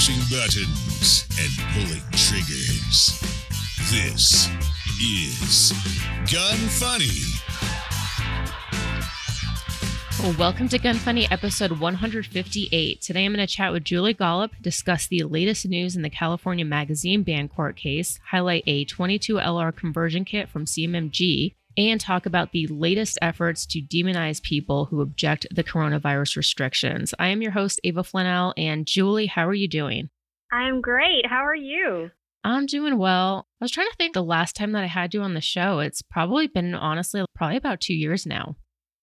pushing buttons and pulling triggers. This is Gun Funny. Well, welcome to Gun Funny episode 158. Today I'm going to chat with Julie Golob, discuss the latest news in the California magazine ban court case, highlight a 22LR conversion kit from CMMG, and talk about the latest efforts to demonize people who object the coronavirus restrictions. I am your host, Ava Flanell, and Julie, how are you doing? I'm great. How are you? I'm doing well. I was trying to think the last time that I had you on the show. It's probably been, honestly, probably about two years now.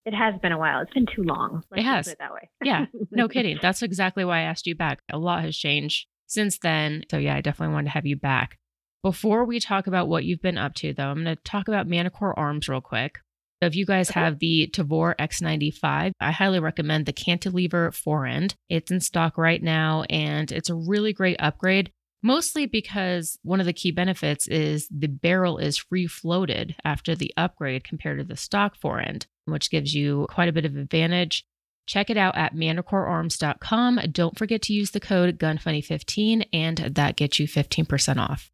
It has been a while. It's been too long. Let's it has. It that way. yeah, no kidding. That's exactly why I asked you back. A lot has changed since then. So, yeah, I definitely wanted to have you back. Before we talk about what you've been up to, though, I'm going to talk about Manticore Arms real quick. So if you guys have the Tavor X95, I highly recommend the cantilever forend. It's in stock right now and it's a really great upgrade, mostly because one of the key benefits is the barrel is free floated after the upgrade compared to the stock forend which gives you quite a bit of advantage. Check it out at manticorearms.com. Don't forget to use the code GUNFUNNY15 and that gets you 15% off.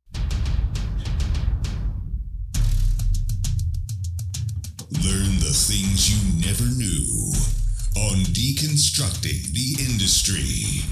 Learn the things you never knew on Deconstructing the Industry.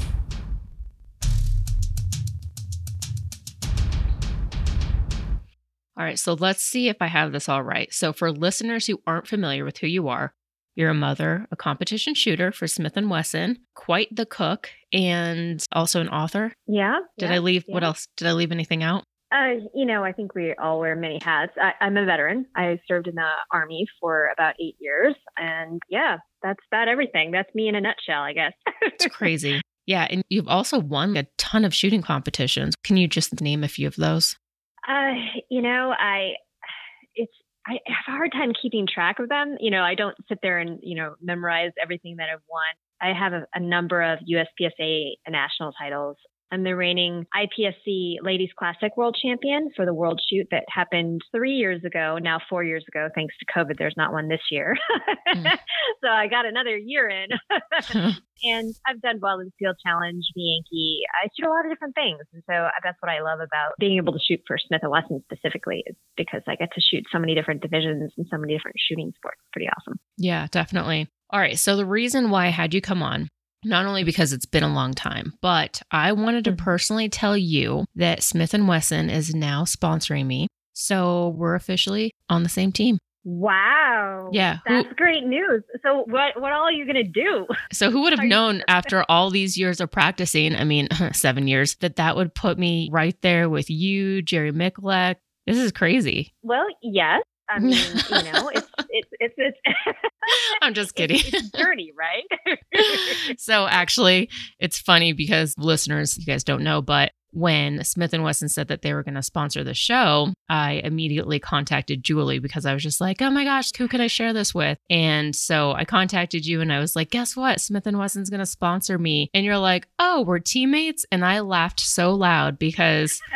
All right, so let's see if I have this all right. So, for listeners who aren't familiar with who you are, you're a mother, a competition shooter for Smith and Wesson, quite the cook, and also an author. Yeah. Did yeah, I leave? yeah. What else? Did I leave anything out? Uh, you know, I think we all wear many hats. I, I'm a veteran. I served in the army for about eight years, and yeah, that's about everything. That's me in a nutshell, I guess. it's crazy. Yeah, and you've also won a ton of shooting competitions. Can you just name a few of those? Uh, you know, I it's I have a hard time keeping track of them. You know, I don't sit there and you know memorize everything that I've won. I have a, a number of USPSA national titles. I'm the reigning IPSC Ladies Classic World Champion for the World Shoot that happened three years ago, now four years ago. Thanks to COVID, there's not one this year. mm. so I got another year in. and I've done well in Steel Challenge, Yankee. I shoot a lot of different things. And so that's what I love about being able to shoot for Smith & Wesson specifically is because I get to shoot so many different divisions and so many different shooting sports. Pretty awesome. Yeah, definitely. All right. So the reason why I had you come on not only because it's been a long time, but I wanted to mm-hmm. personally tell you that Smith & Wesson is now sponsoring me. So we're officially on the same team. Wow. Yeah. That's who, great news. So what what all are you going to do? So who would have known after all these years of practicing, I mean, 7 years, that that would put me right there with you, Jerry Miculek. This is crazy. Well, yes. I mean, you know, it's it's it's, it's I'm just kidding. It's, it's dirty, right? so actually, it's funny because listeners, you guys don't know, but when Smith and Wesson said that they were going to sponsor the show, I immediately contacted Julie because I was just like, "Oh my gosh, who can I share this with?" And so I contacted you and I was like, "Guess what? Smith and Wesson's going to sponsor me." And you're like, "Oh, we're teammates?" And I laughed so loud because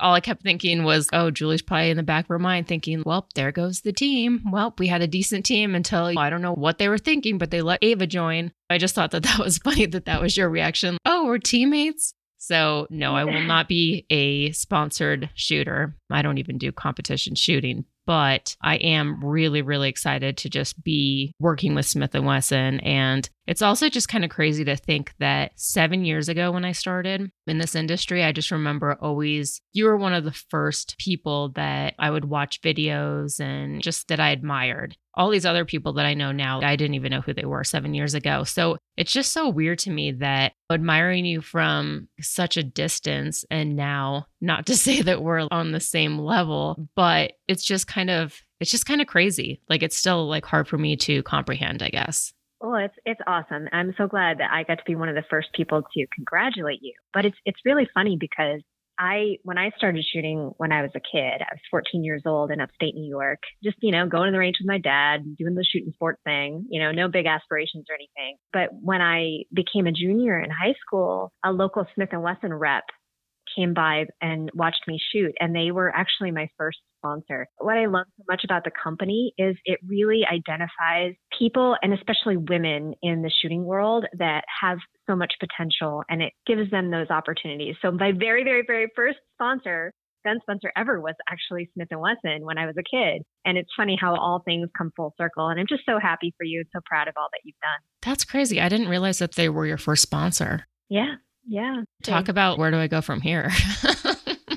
all I kept thinking was, oh, Julie's probably in the back of her mind thinking, well, there goes the team. Well, we had a decent team until I don't know what they were thinking, but they let Ava join. I just thought that that was funny that that was your reaction. Oh, we're teammates. So, no, I will not be a sponsored shooter. I don't even do competition shooting, but I am really really excited to just be working with Smith and Wesson and it's also just kind of crazy to think that 7 years ago when I started in this industry I just remember always you were one of the first people that I would watch videos and just that I admired all these other people that I know now, I didn't even know who they were seven years ago. So it's just so weird to me that admiring you from such a distance and now, not to say that we're on the same level, but it's just kind of it's just kind of crazy. Like it's still like hard for me to comprehend, I guess. Oh, it's it's awesome. I'm so glad that I got to be one of the first people to congratulate you. But it's it's really funny because I when I started shooting when I was a kid, I was 14 years old in upstate New York, just you know going to the range with my dad, doing the shooting sport thing, you know, no big aspirations or anything. But when I became a junior in high school, a local Smith and Wesson rep came by and watched me shoot, and they were actually my first sponsor. What I love so much about the company is it really identifies people and especially women in the shooting world that have so much potential and it gives them those opportunities. So my very, very, very first sponsor gun sponsor ever was actually Smith and Wesson when I was a kid. And it's funny how all things come full circle. And I'm just so happy for you and so proud of all that you've done. That's crazy. I didn't realize that they were your first sponsor. Yeah. Yeah. Talk about where do I go from here?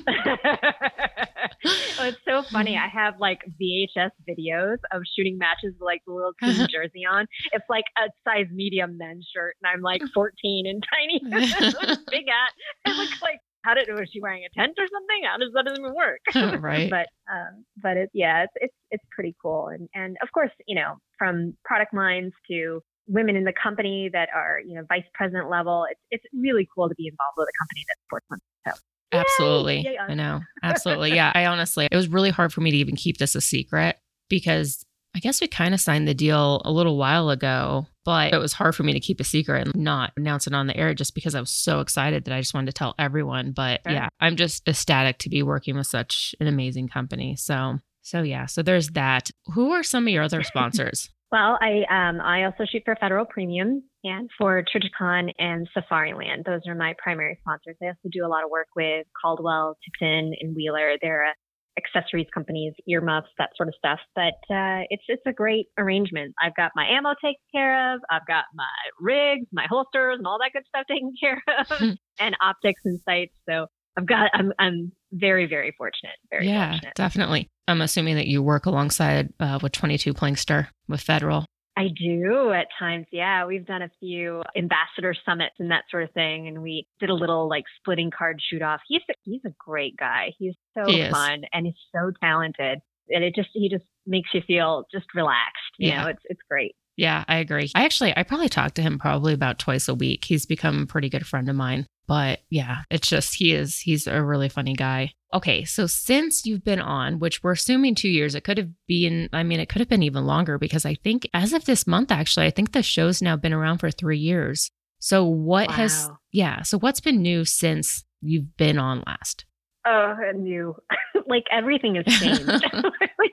well, it's so funny. I have like VHS videos of shooting matches with like the little team jersey on. It's like a size medium men's shirt, and I'm like 14 and tiny, big hat. It looks like how did was she wearing a tent or something? How does that even work? right. but um, but it's yeah, it's it's it's pretty cool, and and of course you know from product lines to women in the company that are you know vice president level. It's it's really cool to be involved with a company that supports women. So Absolutely. I know. Absolutely. Yeah. I honestly, it was really hard for me to even keep this a secret because I guess we kind of signed the deal a little while ago, but it was hard for me to keep a secret and not announce it on the air just because I was so excited that I just wanted to tell everyone. But sure. yeah, I'm just ecstatic to be working with such an amazing company. So, so yeah, so there's that. Who are some of your other sponsors? Well, I um, I also shoot for Federal Premium and for Trijicon and Safariland. Those are my primary sponsors. I also do a lot of work with Caldwell, Tipton, and Wheeler. They're uh, accessories companies, earmuffs, that sort of stuff. But uh, it's it's a great arrangement. I've got my ammo taken care of. I've got my rigs, my holsters, and all that good stuff taken care of, and optics and sights. So I've got I'm I'm very very fortunate. Very yeah, fortunate. definitely. I'm assuming that you work alongside uh, with 22 Plinkster with Federal. I do at times. Yeah, we've done a few ambassador summits and that sort of thing, and we did a little like splitting card shoot off. He's a, he's a great guy. He's so he fun and he's so talented, and it just he just makes you feel just relaxed. You yeah. know, it's it's great. Yeah, I agree. I actually I probably talk to him probably about twice a week. He's become a pretty good friend of mine. But yeah, it's just he is he's a really funny guy. Okay, so since you've been on, which we're assuming 2 years, it could have been I mean it could have been even longer because I think as of this month actually, I think the show's now been around for 3 years. So what wow. has yeah, so what's been new since you've been on last? Oh, new. like everything has changed. like,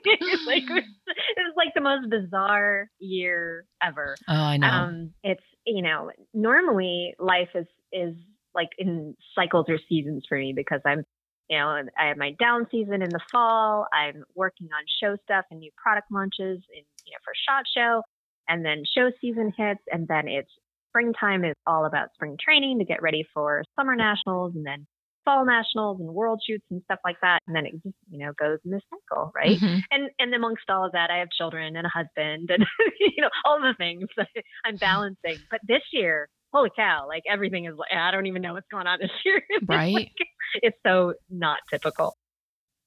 it was like the most bizarre year ever. Oh, I know. Um, it's you know normally life is is like in cycles or seasons for me because I'm, you know, I have my down season in the fall. I'm working on show stuff and new product launches in, you know, for SHOT Show. And then show season hits. And then it's springtime is all about spring training to get ready for summer nationals and then fall nationals and world shoots and stuff like that. And then it just, you know, goes in this cycle, right? Mm-hmm. And and amongst all of that, I have children and a husband and you know, all the things I'm balancing. But this year, holy cow, like everything is, I don't even know what's going on this year. Right. like, it's so not typical.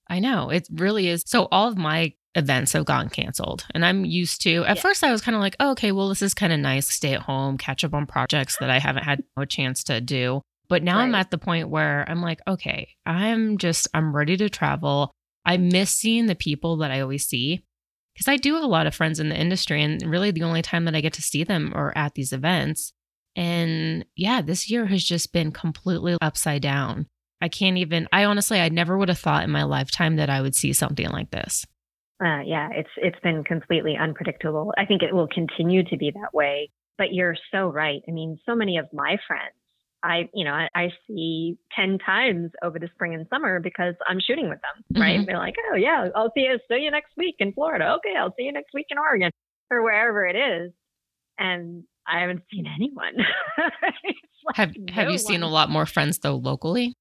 I know. It really is. So all of my events have gotten canceled. And I'm used to, at yeah. first, I was kind of like, oh, okay, well, this is kind of nice. Stay at home, catch up on projects that I haven't had a chance to do. But now right. I'm at the point where I'm like, okay, I'm just, I'm ready to travel. I miss seeing the people that I always see because I do have a lot of friends in the industry. And really, the only time that I get to see them are at these events. And yeah, this year has just been completely upside down. I can't even, I honestly, I never would have thought in my lifetime that I would see something like this. Uh, yeah, it's it's been completely unpredictable. I think it will continue to be that way. But you're so right. I mean, so many of my friends, I you know I, I see ten times over the spring and summer because I'm shooting with them. Right? Mm-hmm. They're like, oh yeah, I'll see you see you next week in Florida. Okay, I'll see you next week in Oregon or wherever it is. And I haven't seen hmm. anyone. like have no Have you one. seen a lot more friends though locally?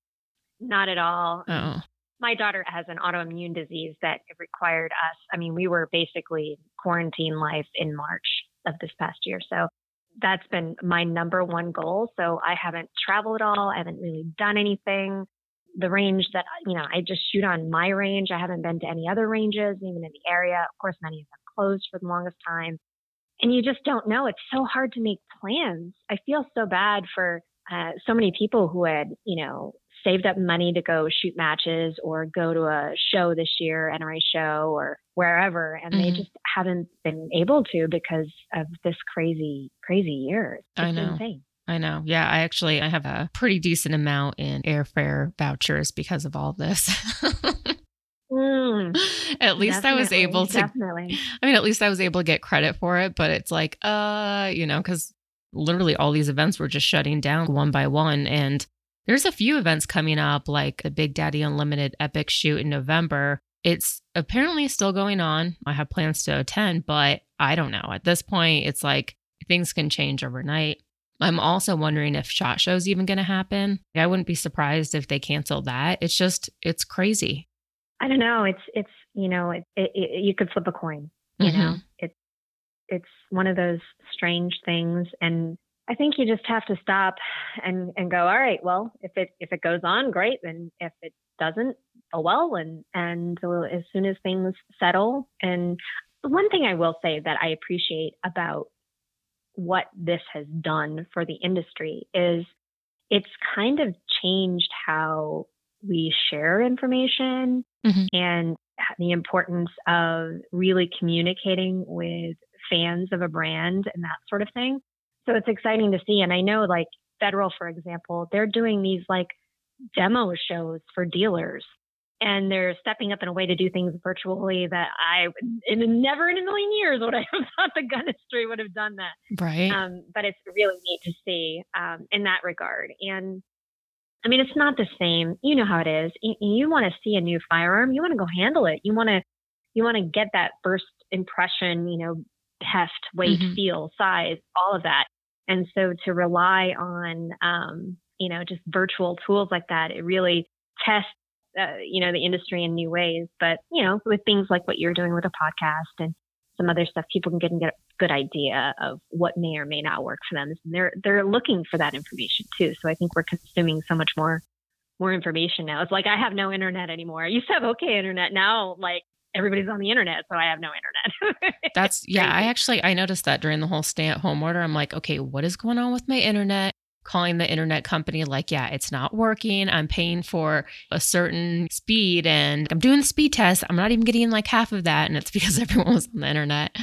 Not at all. Oh. My daughter has an autoimmune disease that required us. I mean, we were basically quarantine life in March of this past year. So that's been my number one goal. So I haven't traveled at all. I haven't really done anything. The range that, you know, I just shoot on my range. I haven't been to any other ranges, even in the area. Of course, many of them closed for the longest time and you just don't know. It's so hard to make plans. I feel so bad for uh, so many people who had, you know, saved up money to go shoot matches or go to a show this year, NRA show or wherever, and mm-hmm. they just haven't been able to because of this crazy, crazy year. I know. Insane. I know. Yeah, I actually I have a pretty decent amount in airfare vouchers because of all this. mm, at least I was able to Definitely. I mean, at least I was able to get credit for it, but it's like, uh, you know, because literally all these events were just shutting down one by one. And there's a few events coming up, like the Big Daddy Unlimited Epic Shoot in November. It's apparently still going on. I have plans to attend, but I don't know. At this point, it's like things can change overnight. I'm also wondering if Shot Show's even going to happen. I wouldn't be surprised if they cancel that. It's just, it's crazy. I don't know. It's it's you know it, it, it, you could flip a coin. You mm-hmm. know, it's it's one of those strange things, and I think you just have to stop and and go. All right, well, if it if it goes on, great. And if it doesn't, oh well. And and as soon as things settle, and one thing I will say that I appreciate about what this has done for the industry is it's kind of changed how we share information Mhm. and the importance of really communicating with fans of a brand and that sort of thing. So it's exciting to see. And I know, like Federal, for example, they're doing these like demo shows for dealers. And they're stepping up in a way to do things virtually that I, in never in a million years would I have thought the gun industry would have done that Right. um, but it's really neat to see um, in that regard. And I mean, it's not the same. You know how it is. You, you want to see a new firearm, you want to go handle it. You want to you want to get that first impression. You know, heft, weight, Mhm. feel, size, all of that. And so to rely on um, you know just virtual tools like that, it really tests. Uh, you know the industry in new ways, but you know with things like what you're doing with a podcast and some other stuff, people can get, and get good idea of what may or may not work for them. And they're they're looking for that information too. So I think we're consuming so much more more information now. It's like I have no internet anymore. I used to have okay internet. Now like everybody's on the internet, so I have no internet. That's yeah, I actually I noticed that during the whole stay at home order. I'm like, okay, what is going on with my internet? Calling the internet company like, yeah, it's not working. I'm paying for a certain speed and I'm doing the speed test. I'm not even getting like half of that and it's because everyone was on the internet.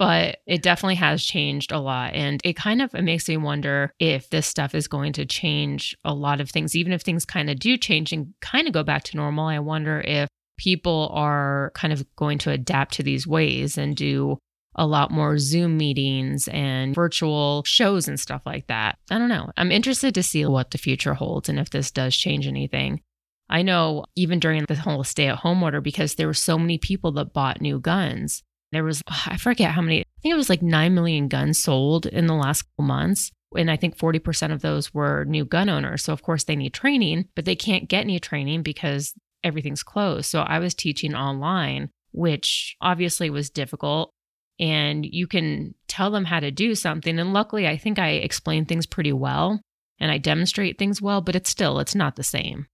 But it definitely has changed a lot and it kind of it makes me wonder if this stuff is going to change a lot of things even if things kind of do change and kind of go back to normal. I wonder if people are kind of going to adapt to these ways and do a lot more Zoom meetings and virtual shows and stuff like that. I don't know. I'm interested to see what the future holds and if this does change anything. I know even during the whole stay at home order, because there were so many people that bought new guns, there was, I forget how many, I think it was like 9 million guns sold in the last couple months. And I think 40% of those were new gun owners. So, of course, they need training, but they can't get any training because everything's closed. So, I was teaching online, which obviously was difficult and you can tell them how to do something and luckily i think i explain things pretty well and i demonstrate things well but it's still it's not the same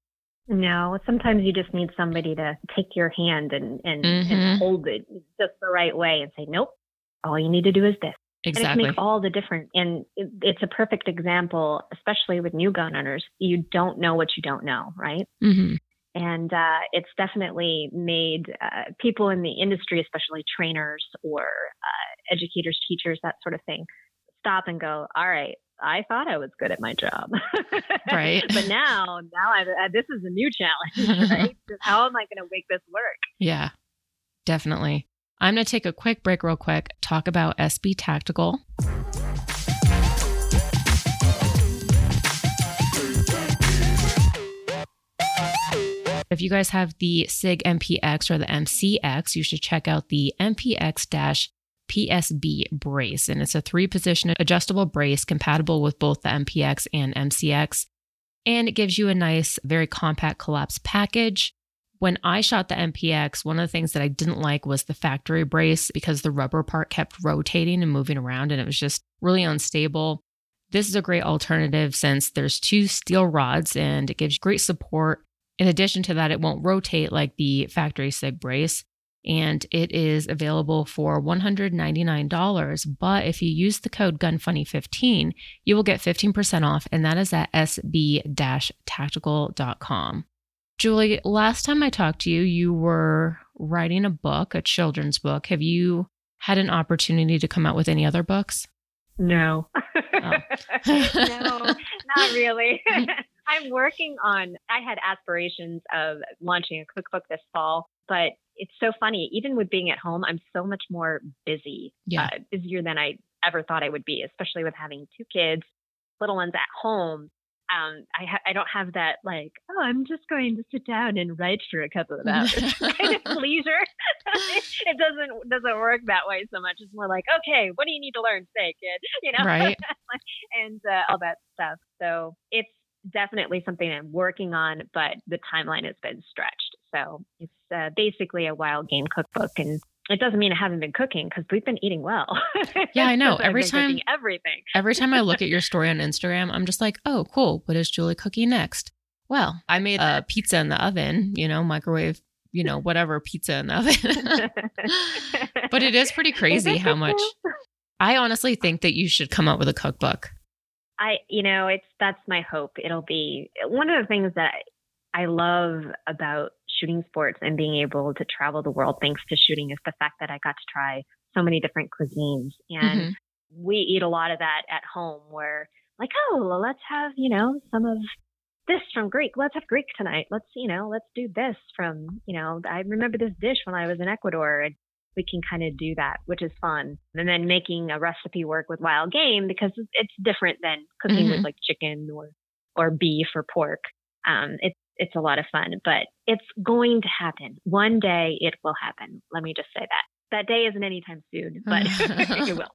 no, sometimes you just need somebody to take your hand and and, Mhm. and hold it just the right way and say, nope. All you need to do is this. And it exactly can make all the difference. And it, it's a perfect example, especially with new gun owners. You don't know what you don't know, right? hmm And uh, it's definitely made uh, people in the industry, especially trainers or uh, educators, teachers, that sort of thing, stop and go, all right, I thought I was good at my job. Right. but now, now I, uh, this is a new challenge, right? How am I going to make this work? yeah definitely i'm going to take a quick break real quick talk about sb tactical If you guys have the SIG MPX or the MCX, you should check out the MPX PSB brace. And it's a three position adjustable brace compatible with both the MPX and MCX. And it gives you a nice, very compact collapse package. When I shot the MPX, one of the things that I didn't like was the factory brace because the rubber part kept rotating and moving around and it was just really unstable. This is a great alternative since there's two steel rods and it gives great support. In addition to that, it won't rotate like the factory SIG brace and it is available for $199. But if you use the code GUNFUNNY15, you will get 15% off, and that is at sb tactical.com. Julie, last time I talked to you, you were writing a book, a children's book. Have you had an opportunity to come out with any other books? No. Oh. no, not really. I'm working on, I had aspirations of launching a cookbook this fall. But it's so funny. Even with being at home, I'm so much more busy, Yeah. uh, busier than I ever thought I would be, especially with having two kids, little ones at home. Um, I ha- I don't have that like, oh, I'm just going to sit down and write for a couple of hours kind of leisure. it doesn't doesn't work that way so much. It's more like, okay, what do you need to learn? Say, kid, you know, Right. and uh, all that stuff. So it's definitely something I'm working on, but the timeline has been stretched. So it's uh, basically a wild game cookbook, and it doesn't mean I haven't been cooking because we've been eating well. Yeah, I know. Every time- everything. Every time I look at your story on Instagram, I'm just like, oh, cool. What is Julie cooking next? Well, I made a pizza in the oven, you know, microwave, you know, whatever pizza in the oven. but it is pretty crazy how much? I honestly think that you should come up with a cookbook. I, you know, it's that's my hope. It'll be one of the things that I love about shooting sports and being able to travel the world thanks to shooting is the fact that I got to try so many different cuisines and Mhm. we eat a lot of that at home where like, oh, well, let's have, you know, some of this from Greek. Let's have Greek tonight. Let's, you know, let's do this from, you know, I remember this dish when I was in Ecuador and we can kind of do that, which is fun. And then making a recipe work with wild game because it's- it's different than cooking Mhm. with like chicken or, or beef or pork. Um, it's, it's a lot of fun, but it's going to happen. One day it will happen. Let me just say that. That day isn't anytime soon, but it will.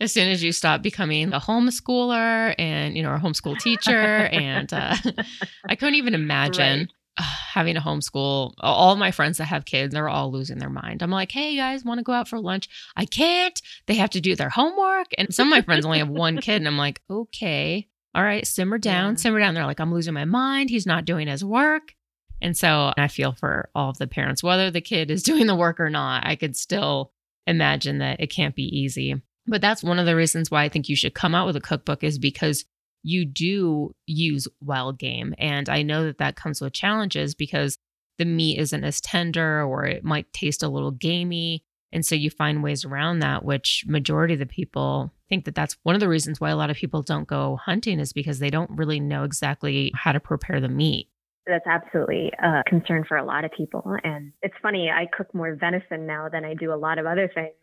As soon as you stop becoming a homeschooler and, you know, a homeschool teacher. and uh, I couldn't even imagine Right. having a homeschool. All my friends that have kids, they're all losing their mind. I'm like, hey, you guys want to go out for lunch? I can't. They have to do their homework. And some of my friends only have one kid. And I'm like, okay, all right, simmer down, Yeah. simmer down. They're like, I'm losing my mind. He's not doing his work. And so I feel for all of the parents, whether the kid is doing the work or not, I could still imagine that it can't be easy. But that's one of the reasons why I think you should come out with a cookbook is because you do use wild game. And I know that that comes with challenges because the meat isn't as tender or it might taste a little gamey. And so you find ways around that, which majority of the people think that that's one of the reasons why a lot of people don't go hunting is because they don't really know exactly how to prepare the meat. That's absolutely a concern for a lot of people. And it's funny, I cook more venison now than I do a lot of other things.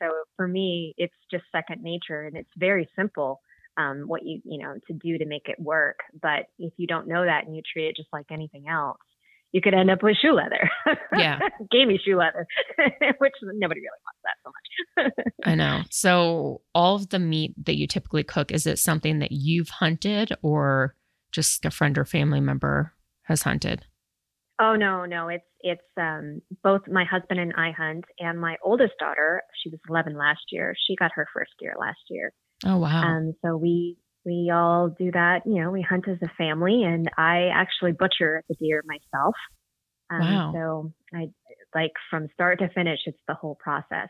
And so for me, it's just second nature and it's very simple um, what you, you know, to do to make it work. But if you don't know that and you treat it just like anything else, you could end up with shoe leather. Yeah. Gamey shoe leather, which nobody really wants that so much. I know. So, all of the meat that you typically cook, is it something that you've hunted or just a friend or family member has hunted? Oh no, no, it's it's um both my husband and I hunt and my oldest daughter, she was 11 last year. She got her first deer last year. Oh, wow. Um so we we all do that, you know, we hunt as a family and I actually butcher the deer myself. Um Wow. so I like from start to finish it's the whole process.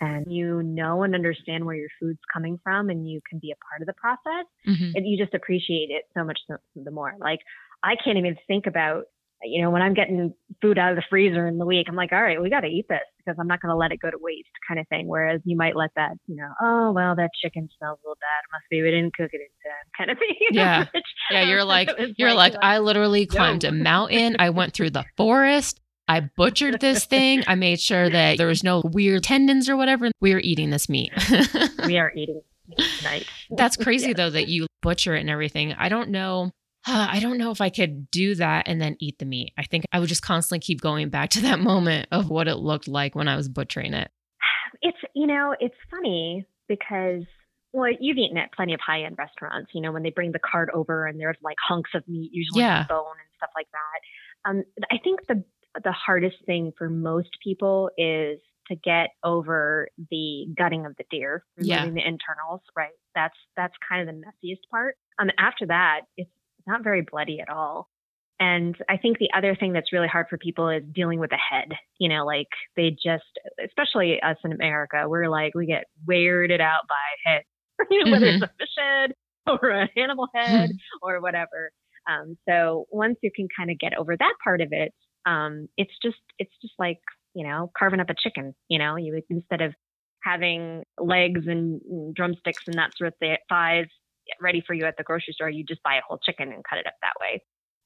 And you know and understand where your food's coming from and you can be a part of the process Mhm. and you just appreciate it so much so, the more. Like I can't even think about, you know, when I'm getting food out of the freezer in the week, I'm like, all right, we got to eat this because I'm not going to let it go to waste, kind of thing. Whereas you might let that, you know, oh well, that chicken smells a little bad. It must be we didn't cook it in time, kind of thing. Yeah. which- Yeah, you're like, you're like, I literally no. climbed a mountain. I went through the forest. I butchered this thing. I made sure that there was no weird tendons or whatever. We are eating this meat. we are eating tonight. That's crazy Yes. though that you butcher it and everything. I don't know. I don't know if I could do that and then eat the meat. I think I would just constantly keep going back to that moment of what it looked like when I was butchering it. It's you know, it's funny because well, you've eaten at plenty of high end restaurants, you know, when they bring the cart over and there's like hunks of meat, usually Yeah. bone and stuff like that. Um, I think the the hardest thing for most people is to get over the gutting of the deer, Yeah. removing the internals, right? That's that's kind of the messiest part. Um, after that, it's not very bloody at all. And I think the other thing that's really hard for people is dealing with the head. You know, like they just, especially us in America, we're like, we get weirded out by head, you know, whether it's a fish head or an animal head or whatever. Um, so once you can kind of get over that part of it, um, it's just, it's just like, you know, carving up a chicken, you know, you instead of having legs and, drumsticks and that sort of thi- thighs ready for you at the grocery store, you just buy a whole chicken and cut it up that way.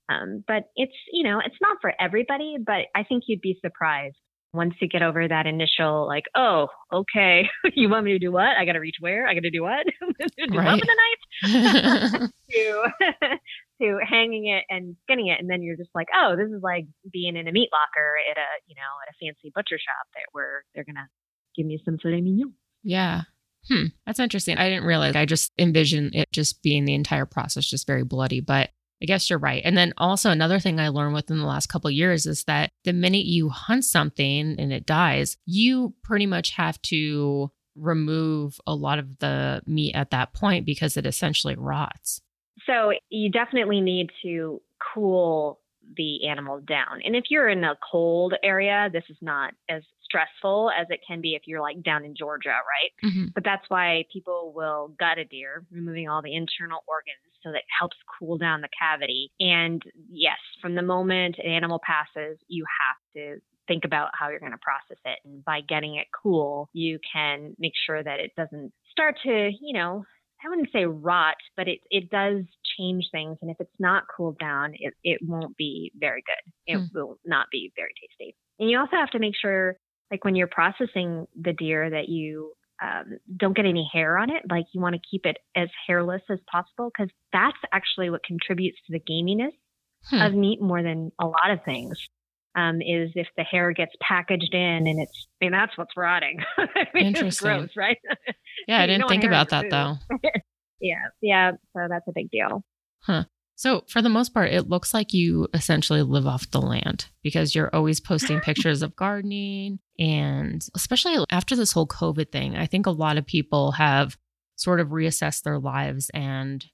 Um, but it's, you know, it's not for everybody, but I think you'd be surprised once you get over that initial, like, oh, okay, you want me to do what? I got to reach where? I got to do what? do right. the knife? to, to hanging it and skinning it. And then you're just like, oh, this is like being in a meat locker at a, you know, at a fancy butcher shop that where they're going to give me some filet mignon. Yeah. Hmm. That's interesting. I didn't realize. I just envisioned it just being the entire process, just very bloody. But I guess you're right. And then also another thing I learned within the last couple years is that the minute you hunt something and it dies, you pretty much have to remove a lot of the meat at that point because it essentially rots. So you definitely need to cool the animal down. And if you're in a cold area, this is not as stressful as it can be if you're like down in Georgia, right? Mm-hmm. But that's why people will gut a deer, removing all the internal organs so that helps cool down the cavity. And yes, from the moment an animal passes, you have to think about how you're going to process it. And by getting it cool, you can make sure that it doesn't start to, you know, I wouldn't say rot, but it, it does change things. And if it's not cooled down, it, it won't be very good. It mm. will not be very tasty. And you also have to make sure, like when you're processing the deer, that you um, don't get any hair on it. Like you want to keep it as hairless as possible because that's actually what contributes to the gaminess hmm. of meat more than a lot of things. Um, is if the hair gets packaged in and it's, I mean, that's what's rotting. I mean, Interesting. gross, right? Yeah, I didn't think about that though. yeah, yeah. So that's a big deal. Huh. So, for the most part, it looks like you essentially live off the land because you're always posting pictures of gardening. And especially after this whole COVID thing, I think a lot of people have sort of reassessed their lives and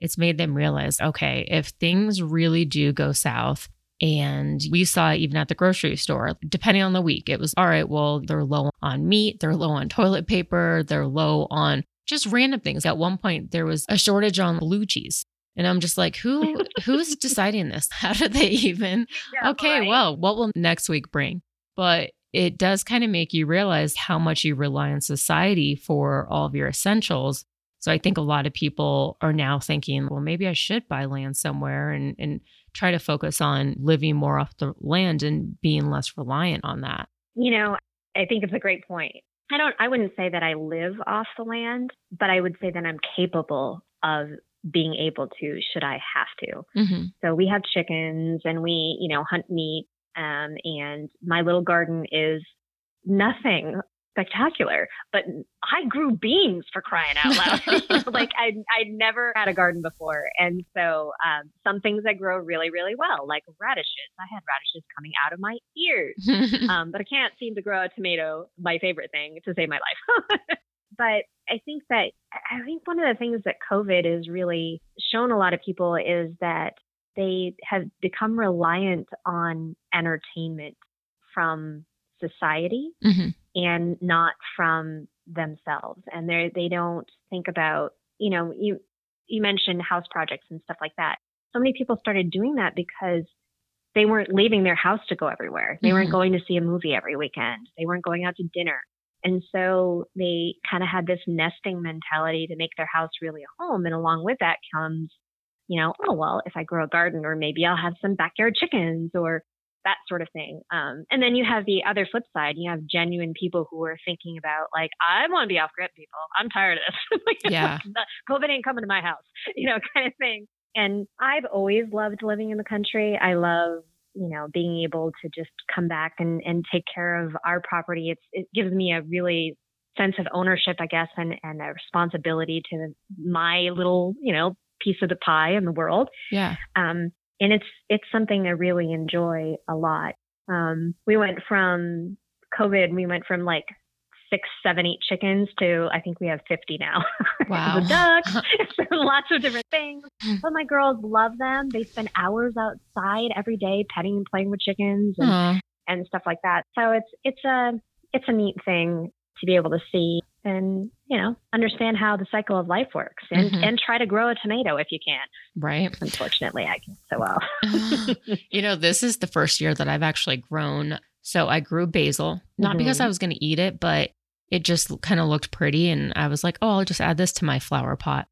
it's made them realize okay, if things really do go south, and we saw even at the grocery store, depending on the week, it was all right, well, they're low on meat, they're low on toilet paper, they're low on just random things. At one point, there was a shortage on blue cheese. And I'm just like, who who's deciding this? How do they even? Yeah, okay, right. well, what will next week bring? But it does kind of make you realize how much you rely on society for all of your essentials. So I think a lot of people are now thinking, well, maybe I should buy land somewhere and and try to focus on living more off the land and being less reliant on that. You know, I think it's a great point. I don't I wouldn't say that I live off the land, but I would say that I'm capable of being able to should I have to. Mm-hmm. So we have chickens and we, you know, hunt meat. Um, and my little garden is nothing spectacular, but I grew beans for crying out loud. like I, I never had a garden before. And so, um, some things I grow really, really well, like radishes. I had radishes coming out of my ears. um, but I can't seem to grow a tomato, my favorite thing to save my life. But I think that I think one of the things that COVID has really shown a lot of people is that they have become reliant on entertainment from society mm-hmm. and not from themselves. And they they don't think about, you know, you you mentioned house projects and stuff like that. So many people started doing that because they weren't leaving their house to go everywhere. They mm-hmm. weren't going to see a movie every weekend. They weren't going out to dinner. And so they kind of had this nesting mentality to make their house really a home. And along with that comes, you know, oh, well, if I grow a garden, or maybe I'll have some backyard chickens or that sort of thing. Um, and then you have the other flip side. You have genuine people who are thinking about, like, I want to be off grid, people. I'm tired of this. yeah. COVID ain't coming to my house, you know, kind of thing. And I've always loved living in the country. I love you know, being able to just come back and, and take care of our property, it's, it gives me a really sense of ownership, I guess, and, and a responsibility to my little, you know, piece of the pie in the world. Yeah. Um, and it's, it's something I really enjoy a lot. Um, we went from COVID, we went from like six, seven, eight chickens to I think we have 50 now. Wow. the ducks, lots of different things. But my girls love them. They spend hours outside every day petting and playing with chickens and, and stuff like that. So it's it's a it's a neat thing to be able to see and you know understand how the cycle of life works and mm-hmm. and try to grow a tomato if you can right unfortunately i can't so well you know this is the first year that i've actually grown so i grew basil not mm-hmm. because i was going to eat it but it just kind of looked pretty. And I was like, oh, I'll just add this to my flower pot.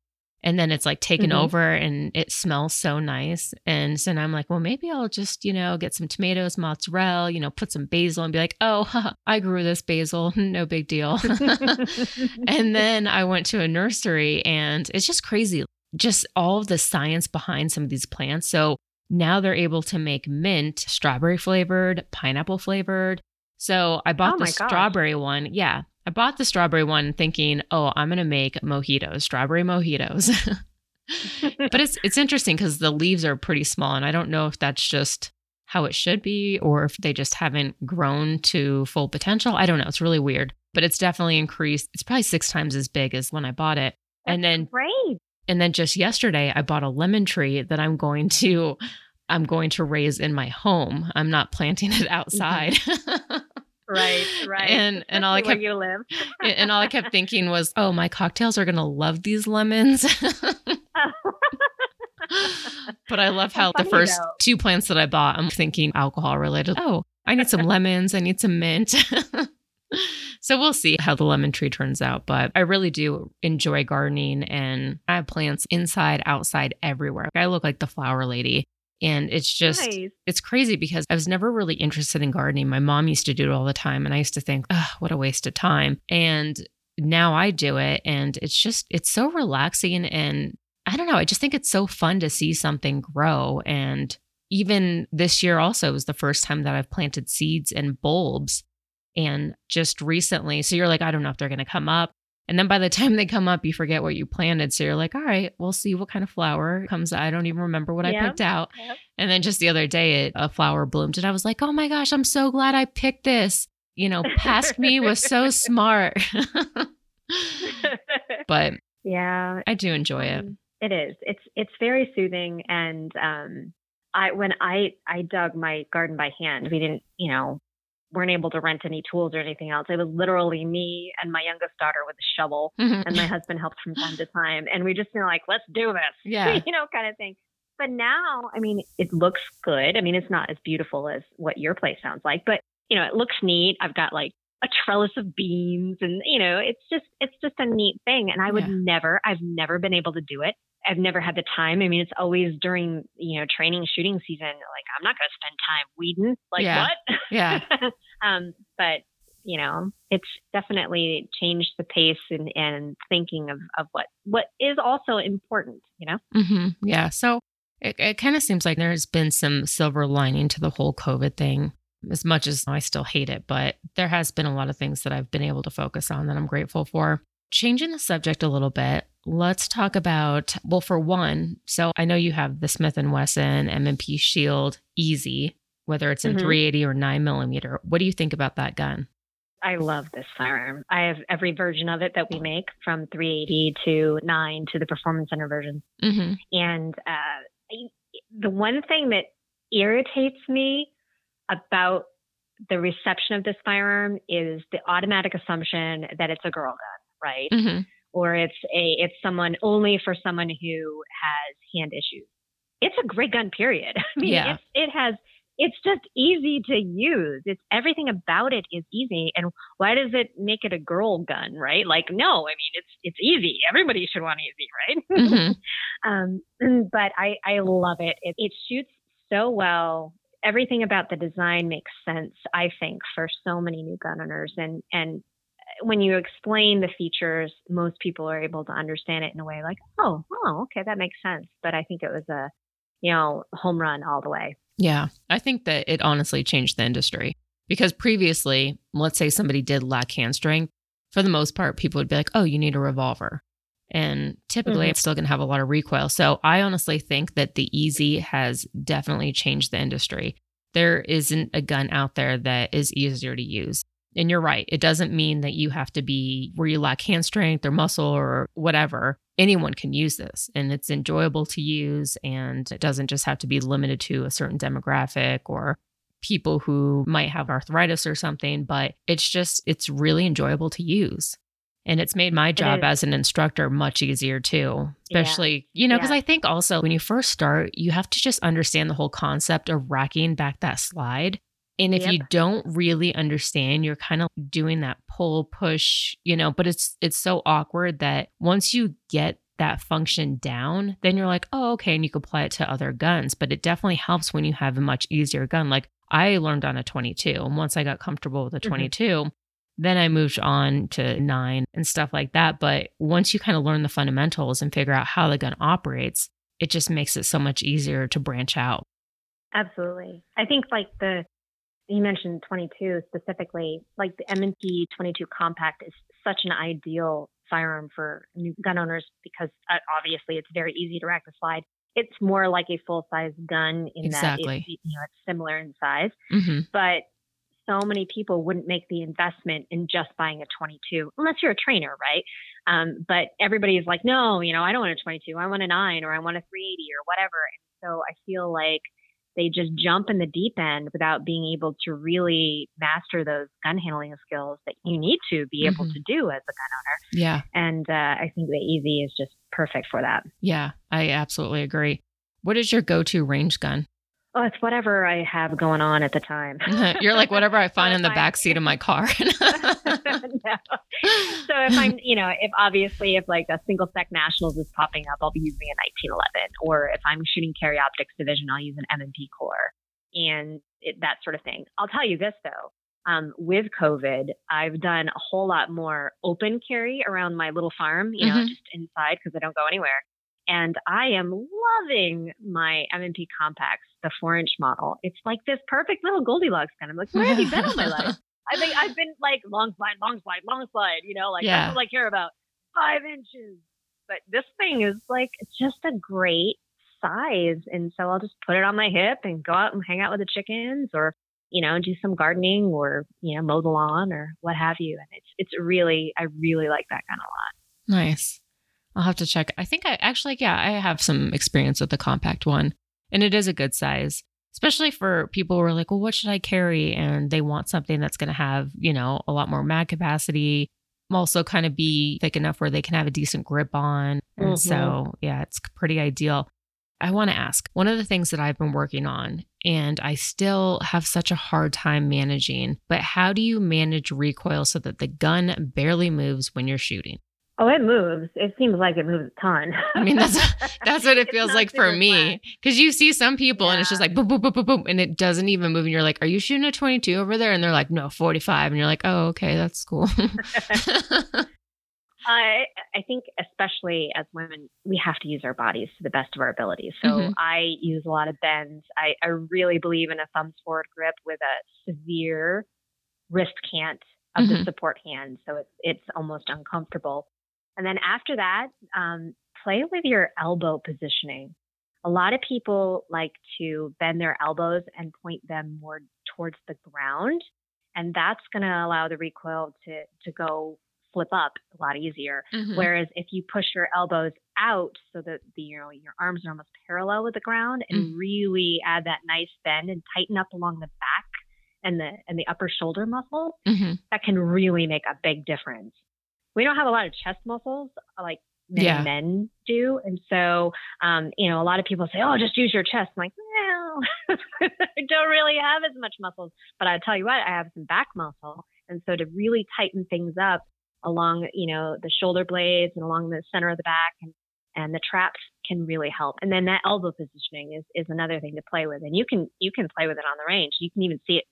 and then it's like taken Mhm. over and it smells so nice. And so now I'm like, well, maybe I'll just, you know, get some tomatoes, mozzarella, you know, put some basil and be like, oh, I grew this basil. No big deal. and then I went to a nursery and it's just crazy. Just all of the science behind some of these plants. So now they're able to make mint strawberry flavored, pineapple flavored. So I bought Oh the gosh. strawberry one. Yeah. I bought the strawberry one thinking, oh, I'm going to make mojitos, strawberry mojitos. but it's it's interesting because the leaves are pretty small, and I don't know if that's just how it should be or if they just haven't grown to full potential. I don't know. It's really weird, but it's definitely increased. It's probably six times as big as when I bought it. And then Great. and then just yesterday I bought a lemon tree that I'm going to I'm going to raise in my home. I'm not planting it mm-hmm. outside. Right, right. And- and all I kept- you live. and and all I kept thinking was, "Oh, my cocktails are going to love these lemons." but I love how the first though. two plants that I bought, I'm thinking alcohol related. Oh, I need some lemons. I need some mint. so we'll see how the lemon tree turns out. But I really do enjoy gardening and I have plants inside, outside, everywhere. I look like the flower lady. And it's just, nice. it's crazy because I was never really interested in gardening. My mom used to do it all the time. And I used to think, oh, what a waste of time. And now I do it. And it's just, it's so relaxing. And I don't know. I just think it's so fun to see something grow. And even this year, also, was the first time that I've planted seeds and bulbs. And just recently, so you're like, I don't know if they're going to come up. And then by the time they come up, you forget what you planted. So you're like, all right, we'll see what kind of flower comes. I don't even remember what I picked out. Yep. And then just the other day, it, a flower bloomed, and I was like, "Oh my gosh, I'm so glad I picked this." You know, past me was so smart, but yeah, I do enjoy it. Um, It is. It's it's very soothing, and um, I when I I dug my garden by hand, we didn't, you know, weren't able to rent any tools or anything else. It was literally me and my youngest daughter with a shovel, mm-hmm. and my husband helped from time to time, and we just been like, let's do this, Yeah. you know, kind of thing. But now, I mean, it looks good. I mean, it's not as beautiful as what your place sounds like, but you know, it looks neat. I've got like a trellis of beans and you know, it's just it's just a neat thing. And I would Yeah. never, I've never been able to do it. I've never had the time. I mean, it's always during, you know, training shooting season. Like I'm not gonna spend time weeding. Like Yeah. what? Yeah. um, but you know, it's definitely changed the pace and, and thinking of, of what what is also important, you know? hmm Yeah. So it, it kind of seems like there's been some silver lining to the whole COVID thing. As much as I still hate it, but there has been a lot of things that I've been able to focus on that I'm grateful for. Changing the subject a little bit, let's talk about well, for one, so I know you have the Smith and Wesson M&P Shield EZ, whether it's in Mhm. 380 or 9 millimeter. What do you think about that gun? I love this firearm. I have every version of it that we make from 380 to 9 to the Performance Center version. Mm-hmm. And uh, the one thing that irritates me about the reception of this firearm is the automatic assumption that it's a girl gun, right? Mm-hmm. Or it's a it's someone only for someone who has hand issues. It's a great gun, period. I mean, Yeah. it's, it has it's just easy to use. It's everything about it is easy. And why does it make it a girl gun, right? Like, no, I mean, it's it's easy. Everybody should want easy, right? Mm-hmm. um, but I I love it. It it shoots so well. Everything about the design makes sense. I think for so many new gun owners, and and when you explain the features, most people are able to understand it in a way like, oh, oh, okay, that makes sense. But I think it was a you know home run all the way. Yeah, I think that it honestly changed the industry because previously, let's say somebody did lack hand strength, for the most part, people would be like, oh, you need a revolver. And typically, Mhm. it's still going to have a lot of recoil. So I honestly think that the EZ has definitely changed the industry. There isn't a gun out there that is easier to use. And you're right. It doesn't mean that you have to be where you lack hand strength or muscle or whatever. Anyone can use this and it's enjoyable to use. And it doesn't just have to be limited to a certain demographic or people who might have arthritis or something, but it's just, it's really enjoyable to use. And it's made my job as an instructor much easier too, Yeah. especially, you know, because Yeah. I think also when you first start, you have to just understand the whole concept of racking back that slide. And if you don't really understand, you're kind of doing that pull push, you know, but it's it's so awkward that once you get that function down, then you're like, oh, okay. And you can apply it to other guns. But it definitely helps when you have a much easier gun. Like I learned on a 22. And once I got comfortable with a Mhm. 22, then I moved on to nine and stuff like that. But once you kind of learn the fundamentals and figure out how the gun operates, it just makes it so much easier to branch out. Absolutely. I think like the you mentioned 22 specifically, like the M&P 22 compact is such an ideal firearm for new gun owners because uh, obviously it's very easy to rack the slide. It's more like a full size gun in Exactly. that it, you know it's similar in size, hmm but so many people wouldn't make the investment in just buying a 22 unless you're a trainer, right? Um, but everybody's like, no, you know, I don't want a 22. I want a nine or I want a 380 or whatever. And so I feel like they just jump in the deep end without being able to really master those gun handling skills that you need to be able Mhm. to do as a gun owner. Yeah. And uh, I think the EZ is just perfect for that. Yeah. I absolutely agree. What is your go to range gun? Oh, it's whatever I have going on at the time. You're like, whatever I find in the back seat of my car. no. So if I'm, you know, if obviously if like a single stack nationals is popping up, I'll be using a 1911. Or if I'm shooting carry optics division, I'll use an M&P core and it, that sort of thing. I'll tell you this though. Um, with COVID, I've done a whole lot more open carry around my little farm, you know, Mhm. just inside because I don't go anywhere. And I am loving my M&P compacts, the four inch model. It's like this perfect little Goldilocks kind. I'm like, where have you been all my life? I think I've been like long slide, long slide, long slide, you know, like Yeah. that's all I care about. Five inches. But this thing is like just a great size. And so I'll just put it on my hip and go out and hang out with the chickens or, you know, do some gardening or, you know, mow the lawn or what have you. And it's it's really I really like that kind of lot. nice. I'll have to check. I think I actually, yeah, I have some experience with the compact one, and it is a good size, especially for people who are like, well, what should I carry? And they want something that's going to have, you know, a lot more mag capacity, also kind of be thick enough where they can have a decent grip on. And Mhm. so, yeah, it's pretty ideal. I want to ask one of the things that I've been working on, and I still have such a hard time managing, but how do you manage recoil so that the gun barely moves when you're shooting? Oh, it moves. It seems like it moves a ton. I mean, that's that's what it feels like for me. Because you see some people and it's just like boom, boom, boom, boom, boom, and it doesn't even move. And you're like, "Are you shooting a 22 over there?" And they're like, "No, 45." And you're like, "Oh, okay, that's cool." I I think especially as women, we have to use our bodies to the best of our abilities. So Mhm. I use a lot of bends. I, I really believe in a thumbs forward grip with a severe wrist cant of the Mhm. support hand, so it's it's almost uncomfortable. And then after that, um, play with your elbow positioning. A lot of people like to bend their elbows and point them more towards the ground, and that's going to allow the recoil to to go flip up a lot easier. Mhm. Whereas if you push your elbows out so that the you know your arms are almost parallel with the ground and really add that nice bend and tighten up along the back and the and the upper shoulder muscles, Mhm. that can really make a big difference. We don't have a lot of chest muscles like many Yeah. men do, and so um, you know a lot of people say, "Oh, just use your chest." I'm like, "No, I don't really have as much muscles." But I tell you what, I have some back muscle, and so to really tighten things up along you know the shoulder blades and along the center of the back and and the traps can really help. And then that elbow positioning is is another thing to play with, and you can you can play with it on the range. You can even see it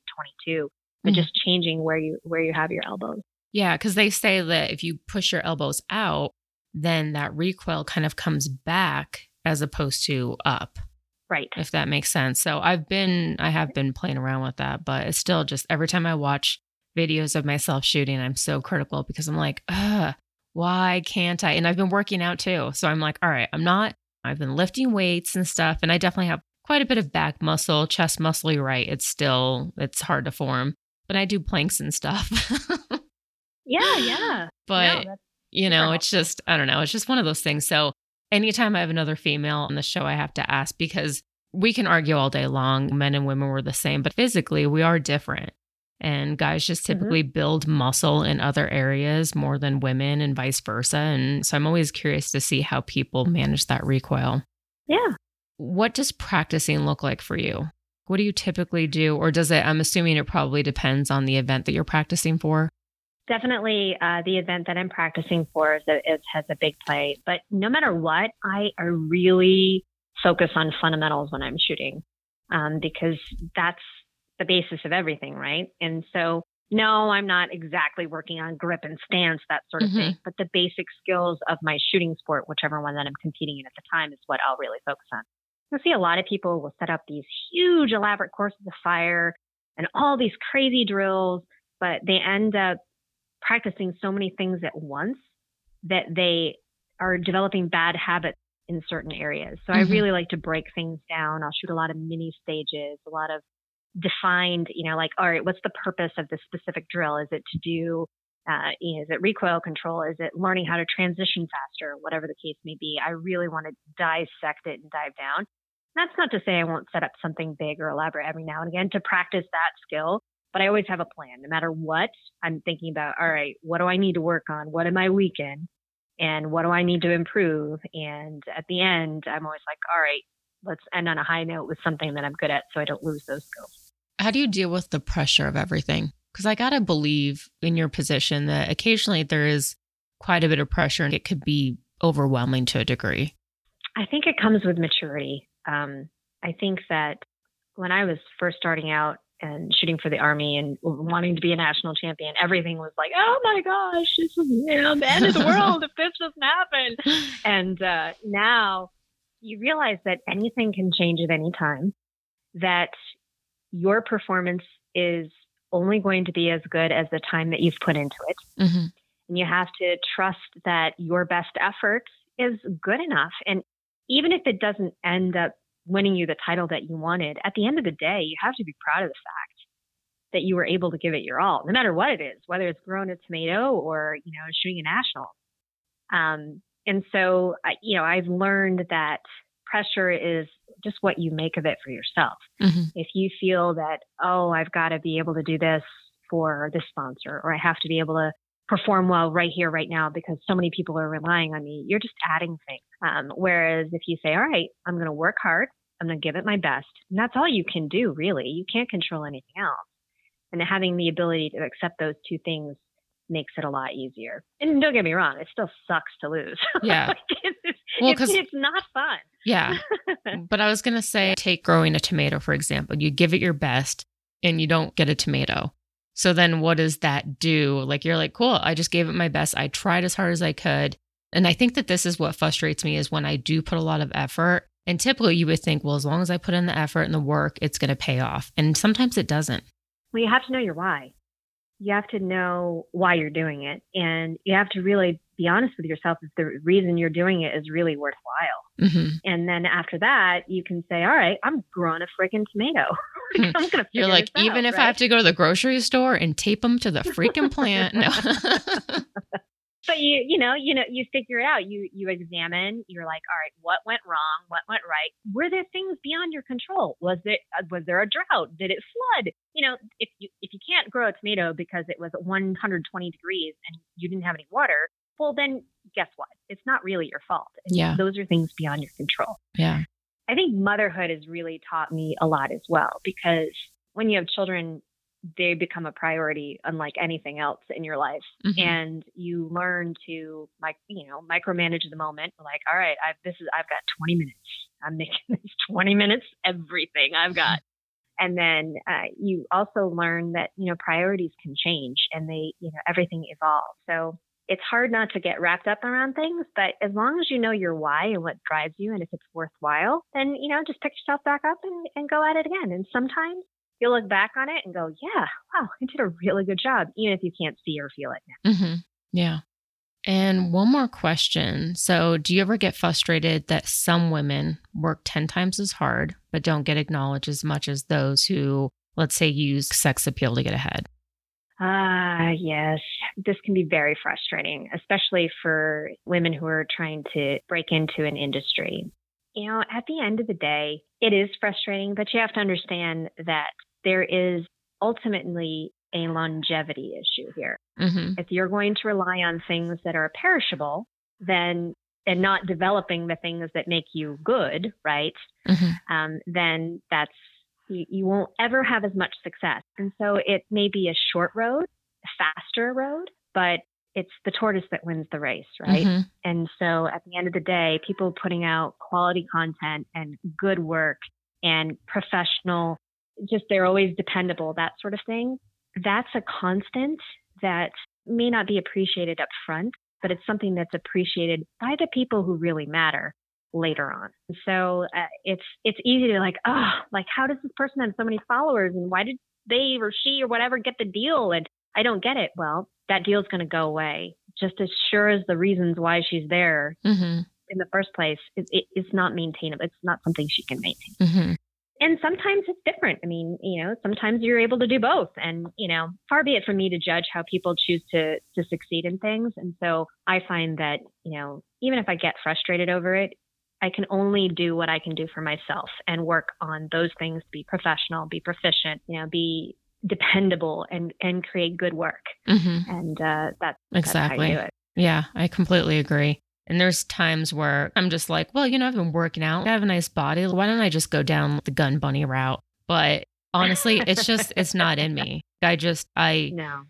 in 22, but Mhm. just changing where you where you have your elbows. Yeah, because they say that if you push your elbows out, then that recoil kind of comes back as opposed to up. Right. if that makes sense. So I've been I have been playing around with that, but it's still just every time I watch videos of myself shooting, I'm so critical because I'm like, ugh, why can't I? And I've been working out too. So I'm like, all right, I'm not I've been lifting weights and stuff, and I definitely have quite a bit of back muscle, chest muscle, you're right. It's still it's hard to form. But I do planks and stuff. Yeah, yeah. but No, you know, it's just, I don't know, it's just one of those things. So anytime I have another female on the show, I have to ask because we can argue all day long. Men and women were the same, but physically we are different. And guys just Mhm. typically build muscle in other areas more than women and vice versa. And so I'm always curious to see how people manage that recoil. yeah. What does practicing look like for you? What do you typically do? Or does it, I'm assuming it probably depends on the event that you're practicing for. Definitely uh, the event that I'm practicing for is, is has a big play. But no matter what, I, I really focus on fundamentals when I'm shooting um, because that's the basis of everything, right? And so, no, I'm not exactly working on grip and stance, that sort of mm-hmm. thing, but the basic skills of my shooting sport, whichever one that I'm competing in at the time, is what I'll really focus on. You'll see a lot of people will set up these huge, elaborate courses of fire and all these crazy drills, but they end up practicing so many things at once that they are developing bad habits in certain areas. So mm-hmm. I really like to break things down. I'll shoot a lot of mini stages, a lot of defined, you know, like, all right, what's the purpose of this specific drill? Is it to do, uh, you know, is it recoil control? Is it learning how to transition faster? Whatever the case may be, I really want to dissect it and dive down. That's not to say I won't set up something big or elaborate every now and again to practice that skill, but I always have a plan. No matter what, I'm thinking about, all right, what do I need to work on? What am I weak in? And what do I need to improve? And at the end, I'm always like, all right, let's end on a high note with something that I'm good at so I don't lose those skills. How do you deal with the pressure of everything? Because I got to believe in your position that occasionally there is quite a bit of pressure and it could be overwhelming to a degree. I think it comes with maturity. Um, I think that when I was first starting out, and shooting for the army and wanting to be a national champion, everything was like, oh my gosh, this is you know, the end of the world if this doesn't happen. And uh, now you realize that anything can change at any time, that your performance is only going to be as good as the time that you've put into it. Mm-hmm. And you have to trust that your best effort is good enough. And even if it doesn't end up winning you the title that you wanted, at the end of the day, you have to be proud of the fact that you were able to give it your all, no matter what it is, whether it's growing a tomato or, you know, shooting a national. Um, and so, I, you know, I've learned that pressure is just what you make of it for yourself. Mm-hmm. If you feel that, oh, I've got to be able to do this for this sponsor, or I have to be able to perform well right here, right now, because so many people are relying on me, you're just adding things. Um, whereas if you say, all right, I'm going to work hard, I'm going to give it my best, and that's all you can do, really. You can't control anything else. And having the ability to accept those two things makes it a lot easier. And don't get me wrong, it still sucks to lose. Yeah. like it's, well, it's, it's not fun. Yeah. but I was going to say, take growing a tomato, for example. You give it your best and you don't get a tomato. So then what does that do? Like, you're like, cool, I just gave it my best. I tried as hard as I could. And I think that this is what frustrates me is when I do put a lot of effort. And typically you would think, well, as long as I put in the effort and the work, it's going to pay off. And sometimes it doesn't. Well, you have to know your why. You have to know why you're doing it. And you have to really be honest with yourself if the reason you're doing it is really worthwhile. Mm-hmm. And then after that, you can say, all right, I'm growing a freaking tomato. I'm gonna You're like, even out, if right? I have to go to the grocery store and tape them to the freaking plant. No. but you you know you know you figure it out. You you examine. You're like all right what went wrong? What went right? Were there things beyond your control? Was it uh, was there a drought? Did it flood? You know if you if you can't grow a tomato because it was 120 degrees and you didn't have any water well then guess what? It's not really your fault. Yeah. those are things beyond your control. Yeah i think motherhood has really taught me a lot as well because when you have children they become a priority unlike anything else in your life. Mm-hmm. and you learn to like you know micromanage the moment like all right i've this is i've got 20 minutes. I'm making this 20 minutes everything i've got. And then uh, you also learn that you know priorities can change and they you know everything evolves. So it's hard not to get wrapped up around things but as long as you know your why and what drives you and if it's worthwhile then you know just pick yourself back up and, and go at it again and sometimes you'll look back on it and go, yeah, wow, I did a really good job, even if you can't see or feel it now. Mm-hmm. Yeah. And one more question. So, do you ever get frustrated that some women work 10 times as hard, but don't get acknowledged as much as those who, let's say, use sex appeal to get ahead? Ah, yes. This can be very frustrating, especially for women who are trying to break into an industry. You know, at the end of the day, it is frustrating, but you have to understand that there is ultimately a longevity issue here. Mm-hmm. If you're going to rely on things that are perishable, then and not developing the things that make you good, right? Mm-hmm. Um, then that's you, you won't ever have as much success. And so it may be a short road, a faster road, but it's the tortoise that wins the race, right? Mhm. And so at the end of the day, people putting out quality content and good work and professional, just they're always dependable, that sort of thing. That's a constant that may not be appreciated up front, but it's something that's appreciated by the people who really matter later on. And so uh, it's it's easy to like, oh, like how does this person have so many followers and why did they or she or whatever get the deal and I don't get it. Well, that deal's going to go away just as sure as the reasons why she's there Mhm. in the first place. It, it, it's not maintainable. It's not something she can maintain. Mhm. And sometimes it's different. I mean, you know, sometimes you're able to do both. And, you know, far be it from me to judge how people choose to to succeed in things. And so I find that, you know, even if I get frustrated over it, I can only do what I can do for myself and work on those things, be professional, be proficient, you know, be dependable and and create good work. Mhm. And uh that's that's how Exactly. it. Yeah, I completely agree. And there's times where I'm just like, well, you know, I've been working out. I have a nice body. Why don't I just go down the gun bunny route? But honestly, it's just, it's not in me. I just, I, No.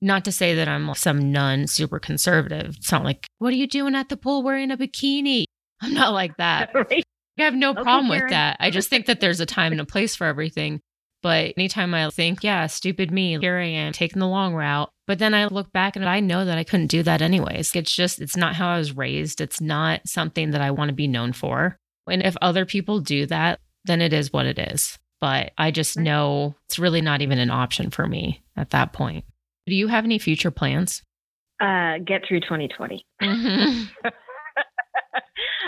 not to say that I'm some nun super conservative. It's not like, what are you doing at the pool wearing a bikini? I'm not like that. right? I have no Okay, problem with Karen. that. I just think that there's a time and a place for everything. But anytime I think, yeah, stupid me, here I am taking the long route. But then I look back and I know that I couldn't do that anyways. It's just, it's not how I was raised. It's not something that I want to be known for. And if other people do that, then it is what it is. But I just know it's really not even an option for me at that point. Do you have any future plans? Uh get through 2020. Mhm.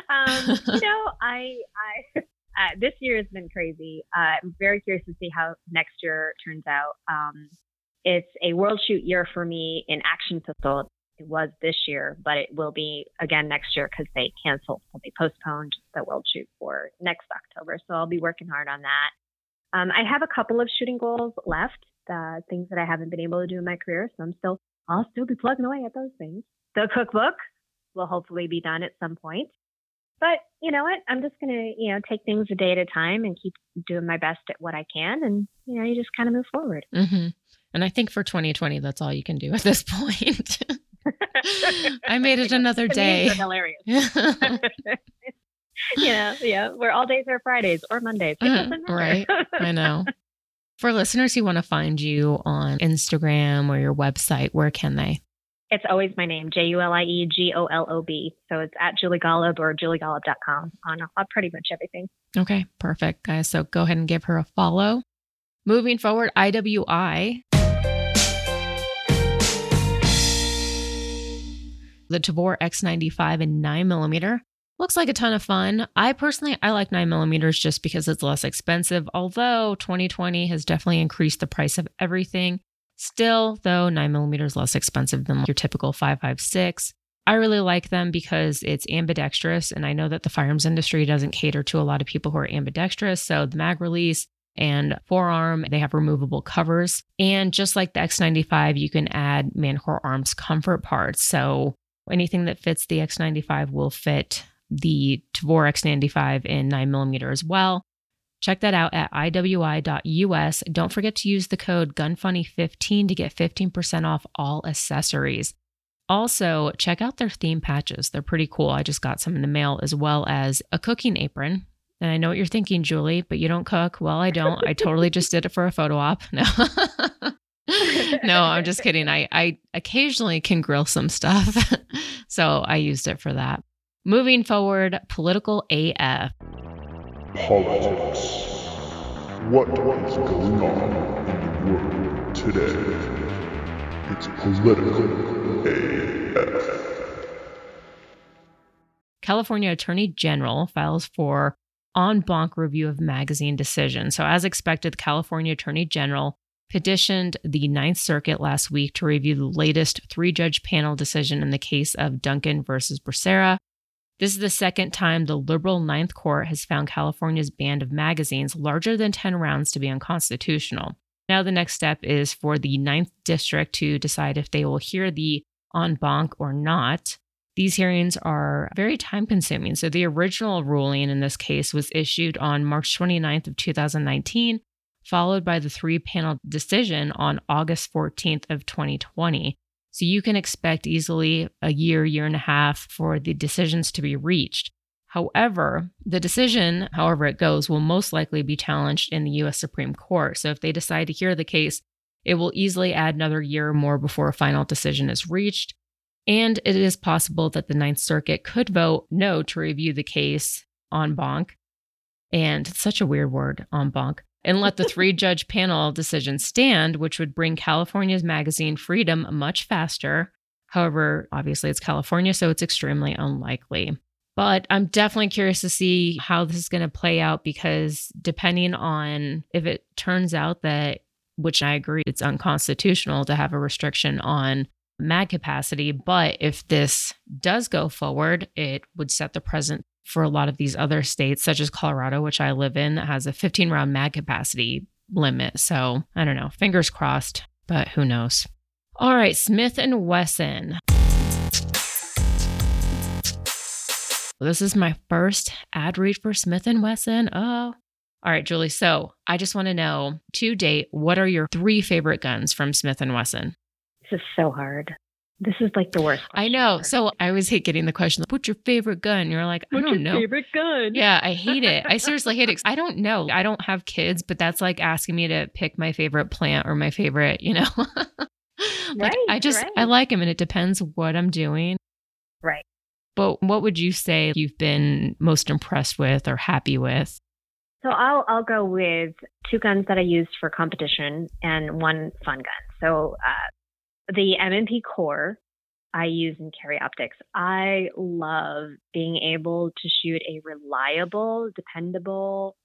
um, you know, I, I, uh, this year has been crazy. Uh, I'm very curious to see how next year turns out. Um, it's a world shoot year for me in action pistol. It was this year, but it will be again next year because they canceled. They postponed the world shoot for next October. So I'll be working hard on that. Um, I have a couple of shooting goals left, uh, things that I haven't been able to do in my career. So I'm still, I'll still be plugging away at those things. The cookbook will hopefully be done at some point. But you know what? I'm just gonna, you know, take things a day at a time and keep doing my best at what I can, and you know, you just kind of move forward. hmm And I think for 2020, that's all you can do at this point. I made it another day. hilarious. you know, yeah, where all days are Fridays or Mondays. Matter. right. I know. For listeners who want to find you on Instagram or your website, where can they? It's always my name, J U L I E G O L O B. So it's at Julie Golob or juliegolob.com on uh, pretty much everything. Okay, perfect, guys. So go ahead and give her a follow. Moving forward, IWI. The Tavor X95 in 9mm. Looks like a ton of fun. I personally, I like 9mm just because it's less expensive, although 2020 has definitely increased the price of everything. Still, though, 9mm is less expensive than your typical 5.56. I really like them because it's ambidextrous, and I know that the firearms industry doesn't cater to a lot of people who are ambidextrous. So the mag release and forearm, they have removable covers. And just like the X95, you can add Manticore Arms comfort parts. So anything that fits the X95 will fit the Tavor X95 in 9mm as well. Check that out at iwi.us. Don't forget to use the code GUNFUNNY15 to get 15% off all accessories. Also, check out their theme patches. They're pretty cool. I just got some in the mail as well as a cooking apron. And I know what you're thinking, Julie, but you don't cook. Well, I don't. I totally just did it for a photo op. No. no, I'm just kidding. I, I occasionally can grill some stuff. so I used it for that. Moving forward, political AF. Politics. What is going on in the world today? It's political AF. California Attorney General files for en banc review of magazine decision. So, as expected, the California Attorney General petitioned the Ninth Circuit last week to review the latest three judge panel decision in the case of Duncan versus Becerra. This is the second time the liberal Ninth Court has found California's ban of magazines larger than 10 rounds to be unconstitutional. Now, the next step is for the Ninth District to decide if they will hear the en banc or not. These hearings are very time consuming. So the original ruling in this case was issued on March 29th of 2019, followed by the three panel decision on August 14th of 2020. So you can expect easily a year, year and a half for the decisions to be reached. However, the decision, however it goes, will most likely be challenged in the US Supreme Court. So if they decide to hear the case, it will easily add another year or more before a final decision is reached. And it is possible that the Ninth Circuit could vote no to review the case on banc. And such a weird word, on banc, and let the three judge panel decision stand, which would bring California's magazine freedom much faster. However, obviously it's California, so it's extremely unlikely. But I'm definitely curious to see how this is going to play out because depending on if it turns out that, which I agree, it's unconstitutional to have a restriction on mag capacity. But if this does go forward, it would set the precedent for a lot of these other states, such as Colorado, which I live in, that has a 15 round mag capacity limit. So I don't know, fingers crossed, but who knows. All right, Smith and Wesson. This is my first ad read for Smith and Wesson. Oh. All right, Julie. So I just want to know to date, what are your three favorite guns from Smith and Wesson? This is so hard. This is like the worst. I know. So I always hate getting the question, what's your favorite gun? You're like, I What's don't your know. favorite gun? Yeah, I hate it. I seriously hate it. I don't know. I don't have kids, but that's like asking me to pick my favorite plant or my favorite, you know. like Right, I just I like them and it depends what I'm doing. Right. But what would you say you've been most impressed with or happy with? So I'll I'll go with two guns that I used for competition and one fun gun. So uh, the M&P Core I use in carry optics. I love being able to shoot a reliable, dependable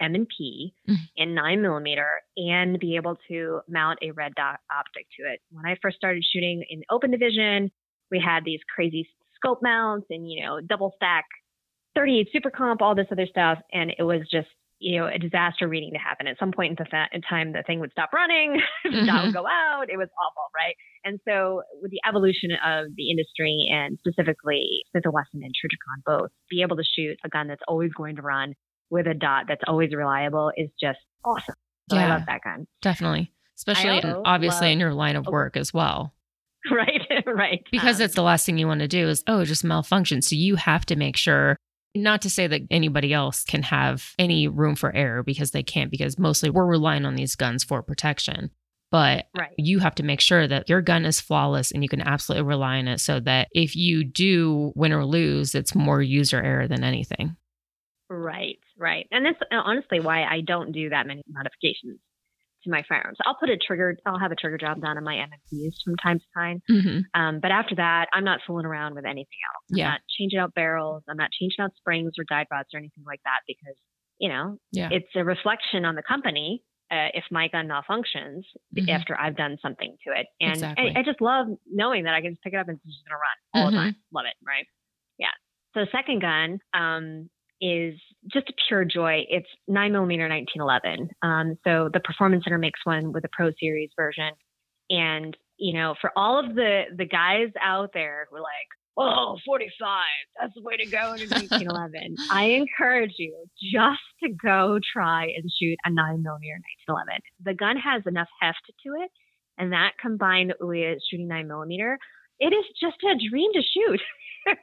M&P Mhm. in nine millimeter and be able to mount a red dot optic to it. When I first started shooting in open division, we had these crazy scope mounts and you know double stack 38 super comp, all this other stuff. And it was just, you know, a disaster reading to happen. At some point in, the fa- in time, the thing would stop running, the dot would go out. It was awful, right? And so, with the evolution of the industry and specifically Smith & Wesson and Trijicon both, be able to shoot a gun that's always going to run with a dot that's always reliable is just awesome. So I Yeah. love that gun. Definitely. Especially in, obviously in your line of Oh. work as well. right, right. Because Um, it's the last thing you want to do is, oh, just malfunction. So you have to make sure, not to say that anybody else can have any room for error because they can't, because mostly we're relying on these guns for protection. But right. you have to make sure that your gun is flawless and you can absolutely rely on it so that if you do win or lose, it's more user error than anything. Right, right. And that's uh, honestly why I don't do that many modifications to my firearms. I'll put a trigger, I'll have a trigger job done on my M&Ps from time to time. hmm Um, but after that, I'm not fooling around with anything else. I'm Yeah. not changing out barrels. I'm not changing out springs or guide rods or anything like that because, you know, Yeah. it's a reflection on the company uh, if my gun malfunctions Mhm. after I've done something to it. And Exactly. I, I just love knowing that I can just pick it up and it's just going to run all the Mhm. time. Love it. Right. Yeah. So second gun um, is just a pure joy. It's 9mm 1911. Um, so the Performance Center makes one with a Pro Series version. And, you know, for all of the, the guys out there who are like, oh, 45, that's the way to go in 1911. I encourage you just to go try and shoot a 9mm 1911. The gun has enough heft to it, and that combined with shooting 9mm, it is just a dream to shoot.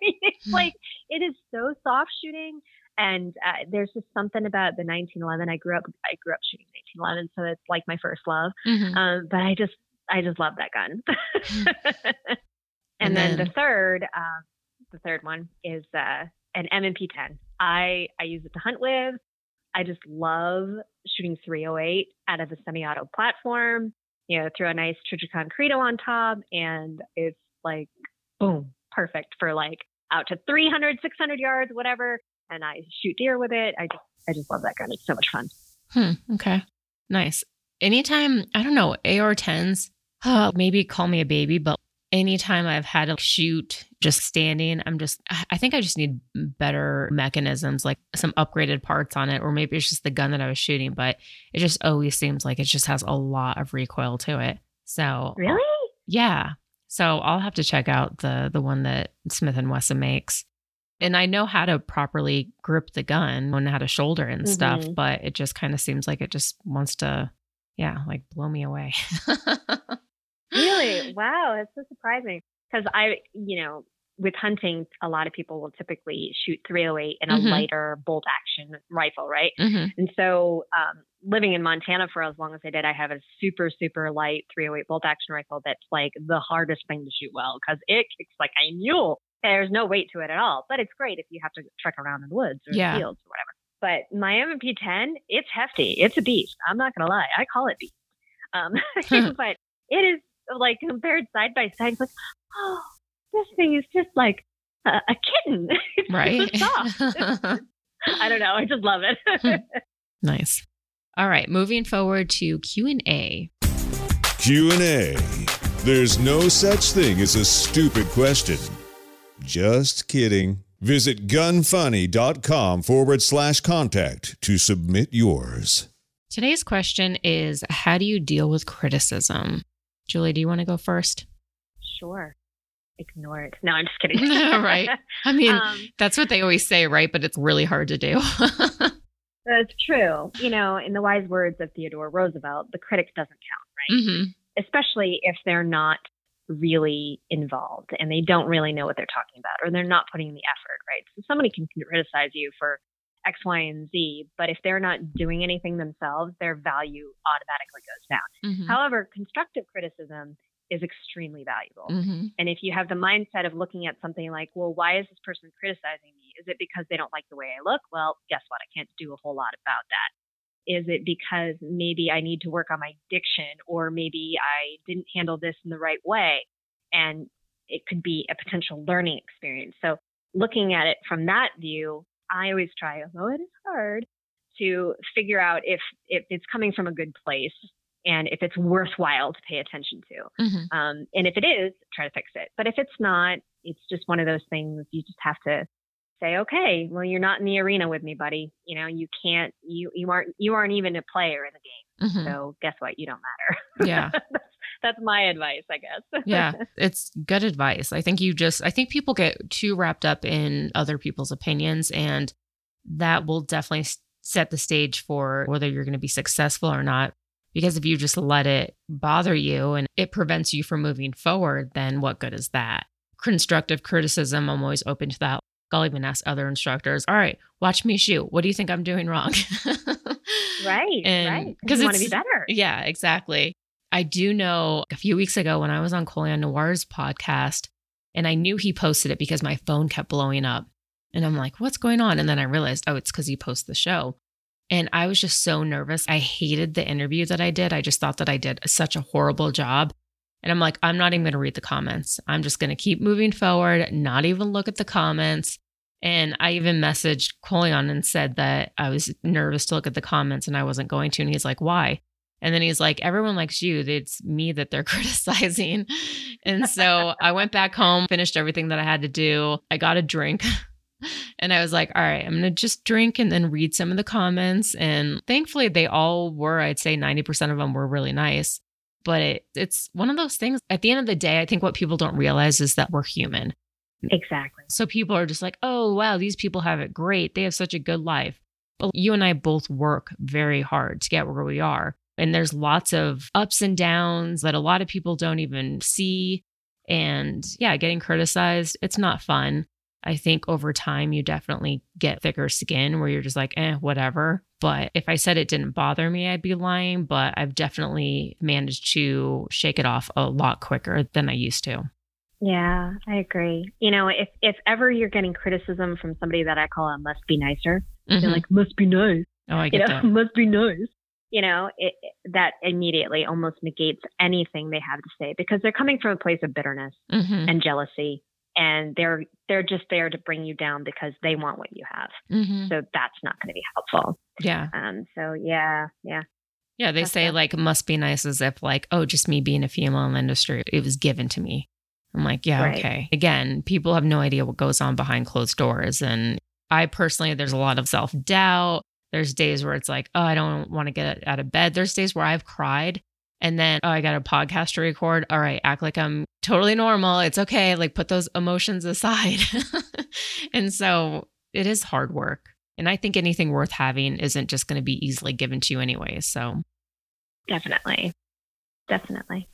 It's Hmm. like, it is so soft shooting. And uh, there's just something about the 1911. I grew up, I grew up shooting 1911, so it's like my first love. Mhm. Um, but I just, I just love that gun. and, And then, then- the third, um, the third one is uh, an M&P 10. I I use it to hunt with. I just love shooting 308 out of a semi-auto platform. You know, throw a nice Trijicon Credo on top, and it's like boom, perfect for like out to 300, 600 yards, whatever. And I shoot deer with it. I just, I just love that gun. It's so much fun. Hmm. Okay. Nice. Anytime, I don't know, AR 10s, uh, maybe call me a baby, but anytime I've had to shoot just standing, I'm just, I I think I just need better mechanisms, like some upgraded parts on it, or maybe it's just the gun that I was shooting, but it just always seems like it just has a lot of recoil to it. So, Really? yeah. So I'll have to check out the the one that Smith and Wesson makes. And I know how to properly grip the gun and how to shoulder and stuff, Mhm. but it just kind of seems like it just wants to, yeah, like blow me away. really? Wow, that's so surprising. Because I, you know, with hunting, a lot of people will typically shoot 308 in a Mhm. lighter bolt action rifle, right? hmm And so, um, living in Montana for as long as I did, I have a super, super light 308 bolt action rifle that's like the hardest thing to shoot well because it kicks like a mule. There's no weight to it at all, but it's great if you have to trek around in the woods or Yeah. fields or whatever. But my MP 10, it's hefty. It's a beast. I'm not going to lie. I call it beast. Um, but it is like compared side by side, it's like, oh, this thing is just like a, a kitten. It's Right. so soft. I don't know. I just love it. nice. All right, moving forward to Q&A. Q&A. There's no such thing as a stupid question. Just kidding. Visit gunfunny.com forward slash contact to submit yours. Today's question is how do you deal with criticism? Julie, do you want to go first? Sure. Ignore it. No, I'm just kidding. Right. I mean, Um, that's what they always say, right? But it's really hard to do. that's true. You know, in the wise words of Theodore Roosevelt, the critic doesn't count, right? hmm Especially if they're not really involved and they don't really know what they're talking about or they're not putting in the effort, right? So somebody can criticize you for X, Y, and Z, but if they're not doing anything themselves, their value automatically goes down. hmm However, constructive criticism is extremely valuable. hmm And if you have the mindset of looking at something like, well, why is this person criticizing me? Is it because they don't like the way I look? Well, guess what? I can't do a whole lot about that. Is it because maybe I need to work on my diction or maybe I didn't handle this in the right way? And it could be a potential learning experience. So looking at it from that view, I always try, although it is hard, to figure out if, if it's coming from a good place and if it's worthwhile to pay attention to. hmm Um, and if it is, try to fix it. But if it's not, it's just one of those things you just have to say, okay, well, you're not in the arena with me, buddy. You know, you can't, you, you aren't, you aren't even a player in the game. hmm So guess what? You don't matter. Yeah. that's, that's my advice, I guess. yeah, it's good advice. I think you just, I think people get too wrapped up in other people's opinions, and that will definitely set the stage for whether you're going to be successful or not. Because if you just let it bother you and it prevents you from moving forward, then what good is that? Constructive criticism, I'm always open to that. I'll even ask other instructors, all right, watch me shoot. What do you think I'm doing wrong? right. And- right. 'cause Because you want to be better. Yeah, exactly. I do know a few weeks ago when I was on Colion Noir's podcast, and I knew he posted it because my phone kept blowing up. And I'm like, what's going on? And then I realized, oh, it's because he posts the show. And I was just so nervous. I hated the interview that I did. I just thought that I did such a horrible job. And I'm like, I'm not even going to read the comments. I'm just going to keep moving forward, not even look at the comments. And I even messaged Colion and said that I was nervous to look at the comments and I wasn't going to. And he's like, why? And then he's like, everyone likes you. It's me that they're criticizing. And so I went back home, finished everything that I had to do. I got a drink. And I was like, all right, I'm going to just drink and then read some of the comments. And thankfully, they all were, I'd say 90% of them were really nice. But it, it's one of those things. At the end of the day, I think what people don't realize is that we're human. Exactly. So people are just like, oh, wow, these people have it great. They have such a good life. But you and I both work very hard to get where we are. And there's lots of ups and downs that a lot of people don't even see. And yeah, getting criticized, it's not fun. I think over time, you definitely get thicker skin where you're just like, eh, whatever. But if I said it didn't bother me, I'd be lying. But I've definitely managed to shake it off a lot quicker than I used to. Yeah, I agree. You know, if if ever you're getting criticism from somebody that I call a must be nicer, Mhm. they're like, must be nice. oh, I you get know, that. must be nice. You know, it, that immediately almost negates anything they have to say because they're coming from a place of bitterness hmm and jealousy, and they're they're just there to bring you down because they want what you have. hmm So that's not going to be helpful. Yeah. Um. So yeah, yeah, Yeah. They That's say like must be nice as if like, oh, just me being a female in the industry, it was given to me. I'm like, yeah, Right. okay. Again, people have no idea what goes on behind closed doors. And I personally, there's a lot of self doubt. There's days where it's like, oh, I don't want to get out of bed. There's days where I've cried and then, oh, I got a podcast to record. All right, act like I'm totally normal. It's okay. Like put those emotions aside. and so it is hard work. And I think anything worth having isn't just going to be easily given to you anyway. So definitely, definitely.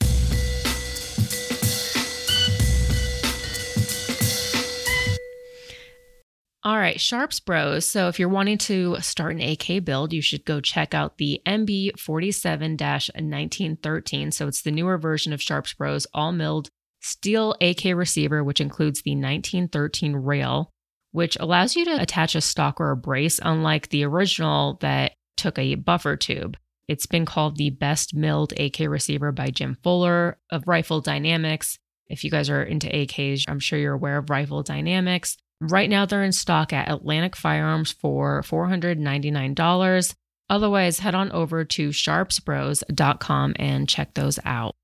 All right, Sharps Bros. So if you're wanting to start an AK build, you should go check out the MB47-1913. So it's the newer version of Sharps Bros, all milled steel AK receiver, which includes the 1913 rail, which allows you to attach a stock or a brace, unlike the original that took a buffer tube. It's been called the best milled AK receiver by Jim Fuller of Rifle Dynamics. If you guys are into AKs, I'm sure you're aware of Rifle Dynamics. Right now, they're in stock at Atlantic Firearms for $499. Otherwise, head on over to sharpsbros.com and check those out.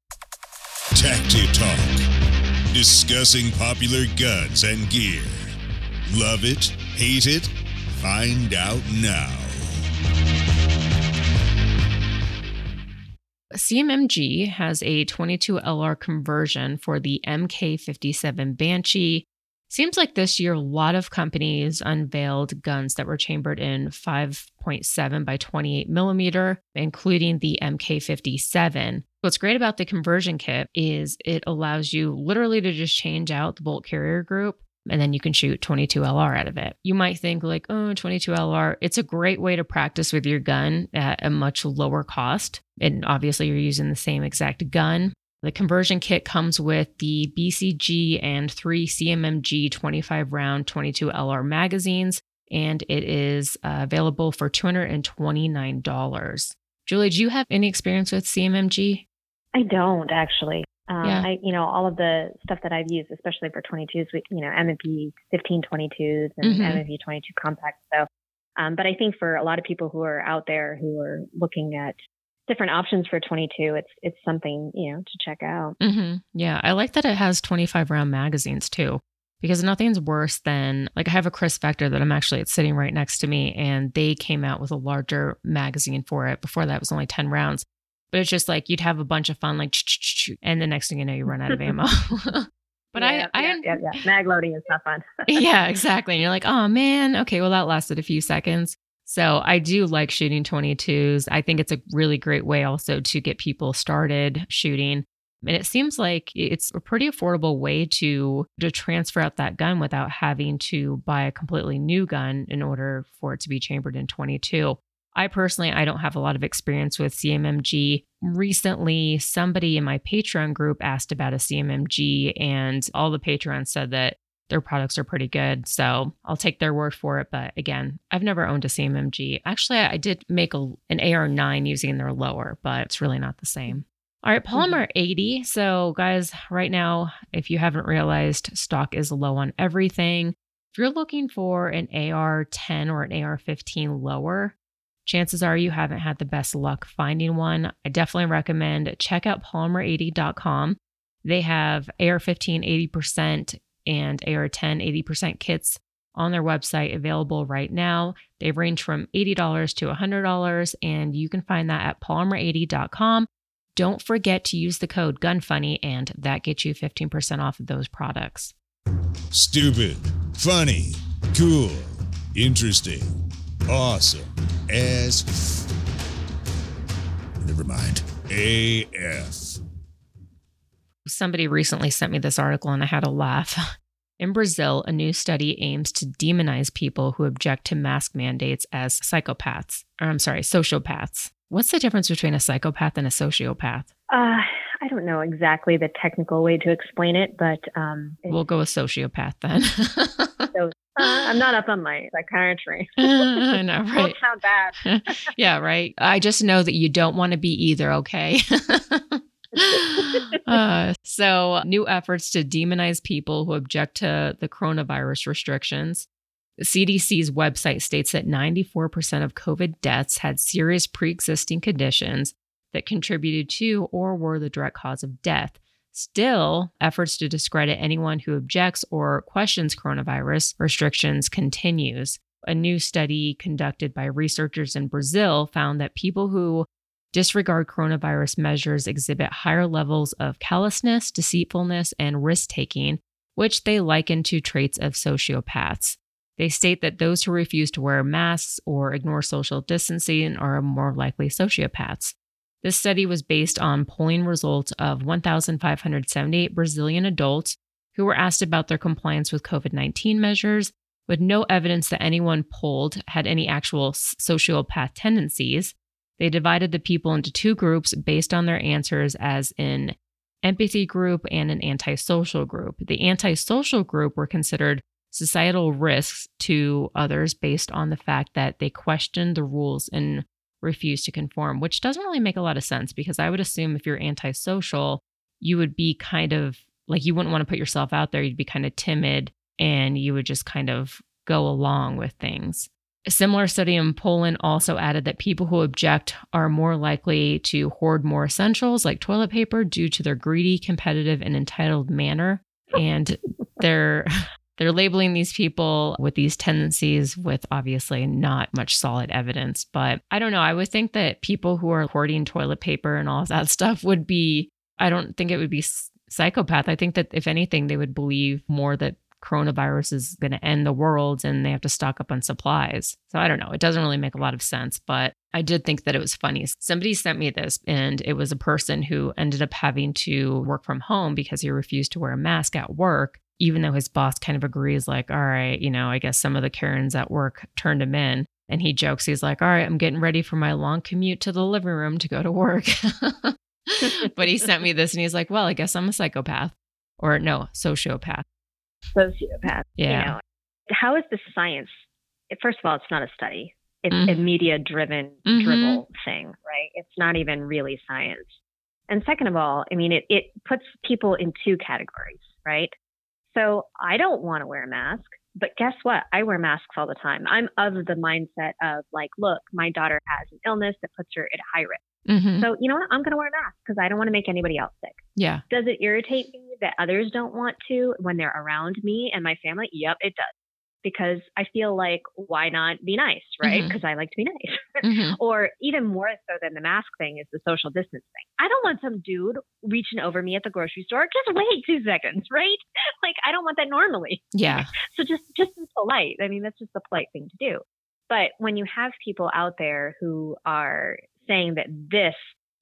Tacti Talk. Discussing popular guns and gear. Love it? Hate it? Find out now. CMMG has a 22 LR conversion for the MK57 Banshee. Seems like this year, a lot of companies unveiled guns that were chambered in 5.7 by 28 millimeter, including the MK57. What's great about the conversion kit is it allows you literally to just change out the bolt carrier group and then you can shoot 22 LR out of it. You might think like, oh, 22 LR, it's a great way to practice with your gun at a much lower cost. And obviously you're using the same exact gun. The conversion kit comes with the BCG and three CMMG 25 round 22 LR magazines, and it is uh, available for $229. Julie, do you have any experience with CMMG? I don't actually. Um, Yeah. I, you know, all of the stuff that I've used, especially for 22s, we, you know, M&P 1522s and Mhm. M&P 22 compacts. So, um, but I think for a lot of people who are out there who are looking at different options for 22, it's it's something you know to check out. hmm Yeah, I like that it has 25 round magazines too, because nothing's worse than like I have a Kriss Vector that I'm actually it's sitting right next to me, and they came out with a larger magazine for it. Before that, was only 10 rounds, but it's just like you'd have a bunch of fun, like, and the next thing you know, you run out of ammo. but yeah, I, I, yeah, yeah, yeah. mag loading is not fun. yeah, exactly. And you're like, oh man, okay, well, that lasted a few seconds. So I do like shooting 22s. I think it's a really great way also to get people started shooting. And it seems like it's a pretty affordable way to to transfer out that gun without having to buy a completely new gun in order for it to be chambered in 22. I personally I don't have a lot of experience with CMMG. Recently, somebody in my Patreon group asked about a CMMG and all the Patreons said that their products are pretty good. So I'll take their word for it. But again, I've never owned a CMMG. Actually, I did make a, an AR9 using their lower, but it's really not the same. All right, mm-hmm. Polymer 80. So, guys, right now, if you haven't realized, stock is low on everything. If you're looking for an AR 10 or an AR 15 lower, chances are you haven't had the best luck finding one. I definitely recommend check out polymer80.com. They have AR 15 80% and AR 10 80% kits on their website available right now. They range from $80 to $100, and you can find that at polymer80.com. Don't forget to use the code GUNFUNNY, and that gets you 15% off of those products. Stupid, funny, cool, interesting, awesome, as. F- Never mind. AF. Somebody recently sent me this article and I had a laugh. In Brazil, a new study aims to demonize people who object to mask mandates as psychopaths. Or I'm sorry, sociopaths. What's the difference between a psychopath and a sociopath? Uh, I don't know exactly the technical way to explain it, but um, We'll go with sociopath then. so, uh, I'm not up on my psychiatry. I know, right? Don't sound bad. yeah, right. I just know that you don't want to be either, okay? uh, so, new efforts to demonize people who object to the coronavirus restrictions. The CDC's website states that 94% of COVID deaths had serious pre existing conditions that contributed to or were the direct cause of death. Still, efforts to discredit anyone who objects or questions coronavirus restrictions continues. A new study conducted by researchers in Brazil found that people who disregard coronavirus measures exhibit higher levels of callousness, deceitfulness, and risk taking, which they liken to traits of sociopaths. They state that those who refuse to wear masks or ignore social distancing are more likely sociopaths. This study was based on polling results of 1,578 Brazilian adults who were asked about their compliance with COVID 19 measures, but no evidence that anyone polled had any actual sociopath tendencies. They divided the people into two groups based on their answers, as in empathy group and an antisocial group. The antisocial group were considered societal risks to others based on the fact that they questioned the rules and refused to conform, which doesn't really make a lot of sense because I would assume if you're antisocial, you would be kind of like you wouldn't want to put yourself out there. You'd be kind of timid and you would just kind of go along with things. A similar study in Poland also added that people who object are more likely to hoard more essentials like toilet paper due to their greedy, competitive, and entitled manner. And they're they're labeling these people with these tendencies with obviously not much solid evidence. But I don't know. I would think that people who are hoarding toilet paper and all of that stuff would be, I don't think it would be psychopath. I think that if anything, they would believe more that coronavirus is going to end the world and they have to stock up on supplies. So I don't know. It doesn't really make a lot of sense, but I did think that it was funny. Somebody sent me this, and it was a person who ended up having to work from home because he refused to wear a mask at work. Even though his boss kind of agrees, like, all right, you know, I guess some of the Karens at work turned him in. And he jokes, he's like, all right, I'm getting ready for my long commute to the living room to go to work. but he sent me this and he's like, well, I guess I'm a psychopath or no, sociopath sociopath. Yeah. You know, how is this science? First of all, it's not a study. It's mm-hmm. a media driven mm-hmm. dribble thing, right? It's not even really science. And second of all, I mean, it, it puts people in two categories, right? So I don't want to wear a mask, but guess what? I wear masks all the time. I'm of the mindset of like, look, my daughter has an illness that puts her at high risk. Mm-hmm. So, you know what? I'm going to wear a mask because I don't want to make anybody else sick. Yeah. Does it irritate me that others don't want to when they're around me and my family? Yep, it does. Because I feel like, why not be nice, right? Because mm-hmm. I like to be nice. mm-hmm. Or even more so than the mask thing is the social distance thing. I don't want some dude reaching over me at the grocery store. Just wait two seconds, right? Like I don't want that normally. Yeah. So just just be polite. I mean, that's just the polite thing to do. But when you have people out there who are saying that this,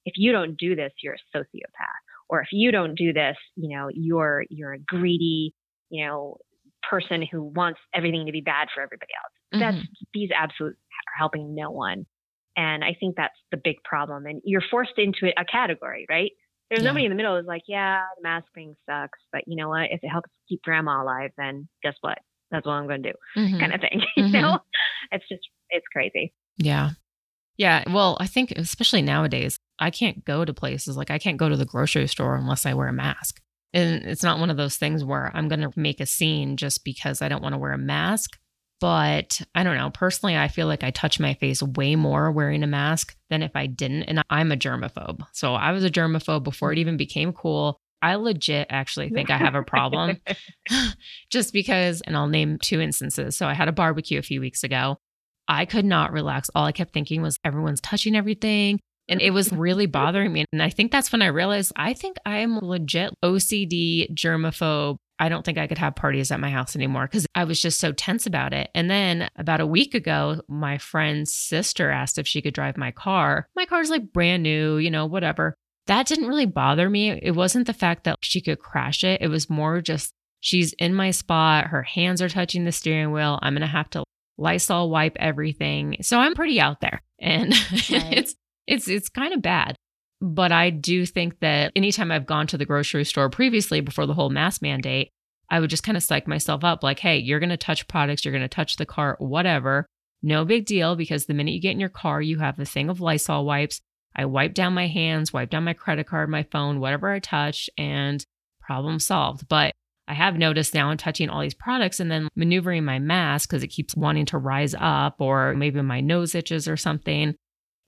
if you don't do this, you're a sociopath, or if you don't do this, you know, you're you're a greedy, you know, person who wants everything to be bad for everybody else. Mm-hmm. That's these absolutely are helping no one. And I think that's the big problem. And you're forced into a category, right? There's yeah. nobody in the middle who's like, yeah, the mask thing sucks, but you know what? If it helps keep grandma alive, then guess what? That's what I'm going to do, mm-hmm. kind of thing. Mm-hmm. you know, it's just it's crazy. Yeah, yeah. Well, I think especially nowadays, I can't go to places like I can't go to the grocery store unless I wear a mask. And it's not one of those things where I'm going to make a scene just because I don't want to wear a mask. But I don't know. Personally, I feel like I touch my face way more wearing a mask than if I didn't. And I'm a germaphobe. So I was a germaphobe before it even became cool. I legit actually think I have a problem just because, and I'll name two instances. So I had a barbecue a few weeks ago I could not relax. All I kept thinking was everyone's touching everything. And it was really bothering me. And I think that's when I realized I think I'm legit OCD germaphobe. I don't think I could have parties at my house anymore because I was just so tense about it. And then about a week ago, my friend's sister asked if she could drive my car. My car's like brand new, you know, whatever. That didn't really bother me. It wasn't the fact that she could crash it, it was more just she's in my spot. Her hands are touching the steering wheel. I'm going to have to Lysol wipe everything. So I'm pretty out there. And right. it's it's it's kind of bad. But I do think that anytime I've gone to the grocery store previously before the whole mask mandate, I would just kind of psych myself up like, hey, you're going to touch products, you're going to touch the cart, whatever. No big deal because the minute you get in your car, you have a thing of Lysol wipes. I wipe down my hands, wipe down my credit card, my phone, whatever I touch, and problem solved. But I have noticed now I'm touching all these products and then maneuvering my mask because it keeps wanting to rise up, or maybe my nose itches or something.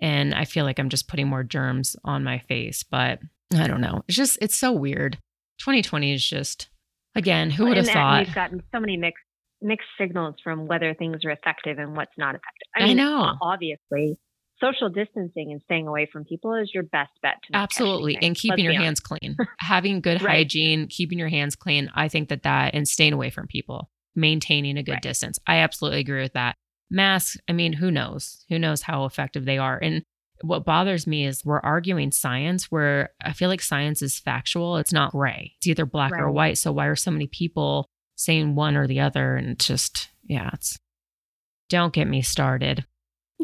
And I feel like I'm just putting more germs on my face. But I don't know. It's just, it's so weird. 2020 is just, again, who would have thought? We've gotten so many mixed mixed signals from whether things are effective and what's not effective. I, mean, I know. Obviously, social distancing and staying away from people is your best bet to absolutely and keeping your hands clean having good right. hygiene keeping your hands clean i think that that and staying away from people maintaining a good right. distance i absolutely agree with that masks i mean who knows who knows how effective they are and what bothers me is we're arguing science where i feel like science is factual it's not gray it's either black right. or white so why are so many people saying one or the other and it's just Yeah, it's don't get me started.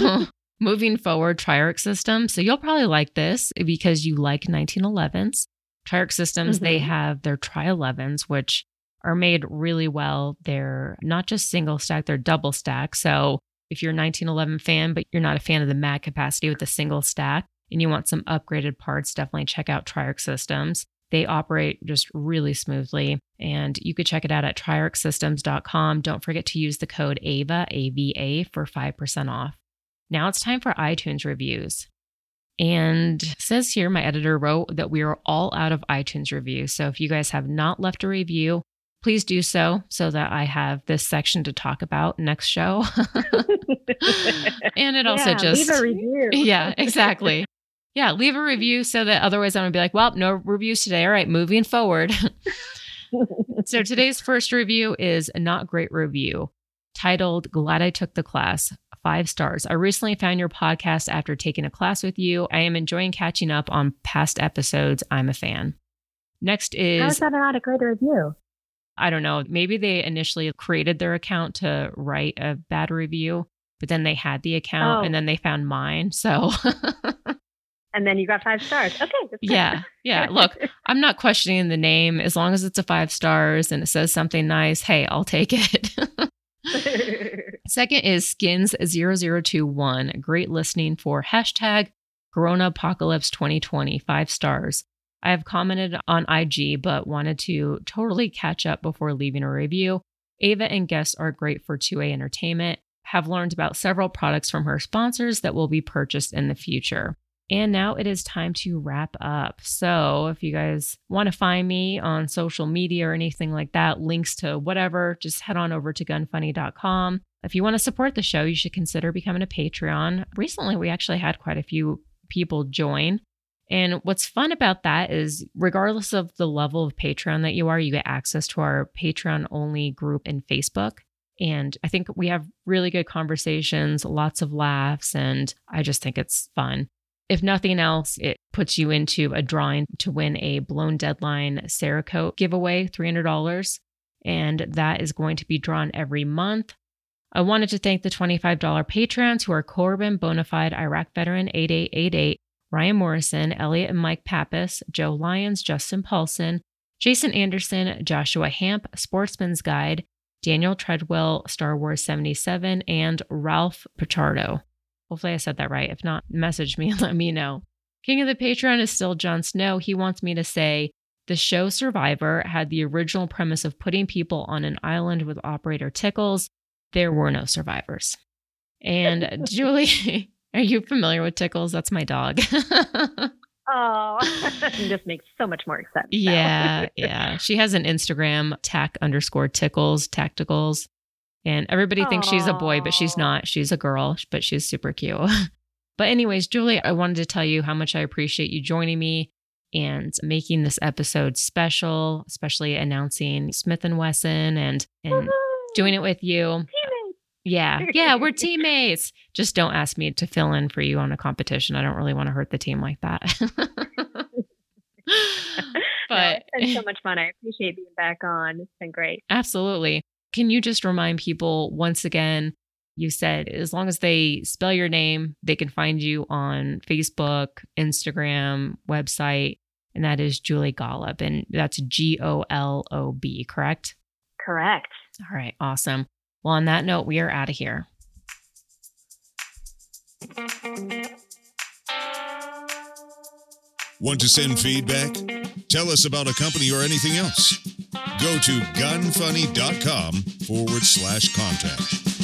Moving forward, Triarc Systems. So you'll probably like this because you like 1911s. Triarc Systems, they Mhm. have their Tri 11s, which are made really well. They're not just single stack, they're double stack. So if you're a 1911 fan, but you're not a fan of the mag capacity with the single stack and you want some upgraded parts, definitely check out Triarc Systems. They operate just really smoothly, and you could check it out at triarcsystems.com. Don't forget to use the code AVA, AVA, for 5% off. Now it's time for iTunes reviews. And says here, my editor wrote that we are all out of iTunes reviews. So if you guys have not left a review, please do so so that I have this section to talk about next show. and it also Yeah, just leave a review. yeah, exactly. Yeah, leave a review so that otherwise I'm gonna be like, well, no reviews today. All right, moving forward. so today's first review is a not great review titled Glad I Took the Class. Five stars. I recently found your podcast after taking a class with you. I am enjoying catching up on past episodes. I'm a fan. Next is How is is that not a great review? I don't know, maybe they initially created their account to write a bad review, but then they had the account Oh. and then they found mine. So And then you got five stars. Okay. Yeah, yeah. Look, I'm not questioning the name as long as it's a five stars and it says something nice. Hey, I'll take it. Second is Skins0021. Great listening for hashtag Corona Apocalypse 2020. Five stars. I have commented on IG, but wanted to totally catch up before leaving a review. Ava and guests are great for 2A entertainment. Have learned about several products from her sponsors that will be purchased in the future. And now it is time to wrap up. So, if you guys want to find me on social media or anything like that, links to whatever, just head on over to gunfunny.com. If you want to support the show, you should consider becoming a Patreon. Recently, we actually had quite a few people join. And what's fun about that is, regardless of the level of Patreon that you are, you get access to our Patreon only group in Facebook. And I think we have really good conversations, lots of laughs, and I just think it's fun. If nothing else, it puts you into a drawing to win a blown deadline Cerakote giveaway, $300. And that is going to be drawn every month. I wanted to thank the $25 patrons who are Corbin, Bonafide, Iraq Veteran 8888, Ryan Morrison, Elliot and Mike Pappas, Joe Lyons, Justin Paulson, Jason Anderson, Joshua Hamp, Sportsman's Guide, Daniel Treadwell, Star Wars 77, and Ralph Pichardo. Hopefully, I said that right. If not, message me and let me know. King of the Patreon is still Jon Snow. He wants me to say the show Survivor had the original premise of putting people on an island with operator Tickles. There were no survivors. And Julie, are you familiar with Tickles? That's my dog. Oh, just makes so much more sense. yeah, yeah. She has an Instagram, tack underscore tickles, tacticals. And everybody thinks she's a boy, but she's not. She's a girl, but she's super cute. but, anyways, Julie, I wanted to tell you how much I appreciate you joining me and making this episode special, especially announcing Smith and Wesson and and Woohoo! doing it with you. Yeah, yeah, we're teammates. Just don't ask me to fill in for you on a competition. I don't really want to hurt the team like that. No, but it's been so much fun. I appreciate being back on. It's been great. Absolutely. Can you just remind people once again? You said as long as they spell your name, they can find you on Facebook, Instagram, website, and that is Julie Golob. And that's G O L O B, correct? Correct. All right, awesome. Well, on that note, we are out of here. Want to send feedback? Tell us about a company or anything else. Go to gunfunny.com forward slash contact.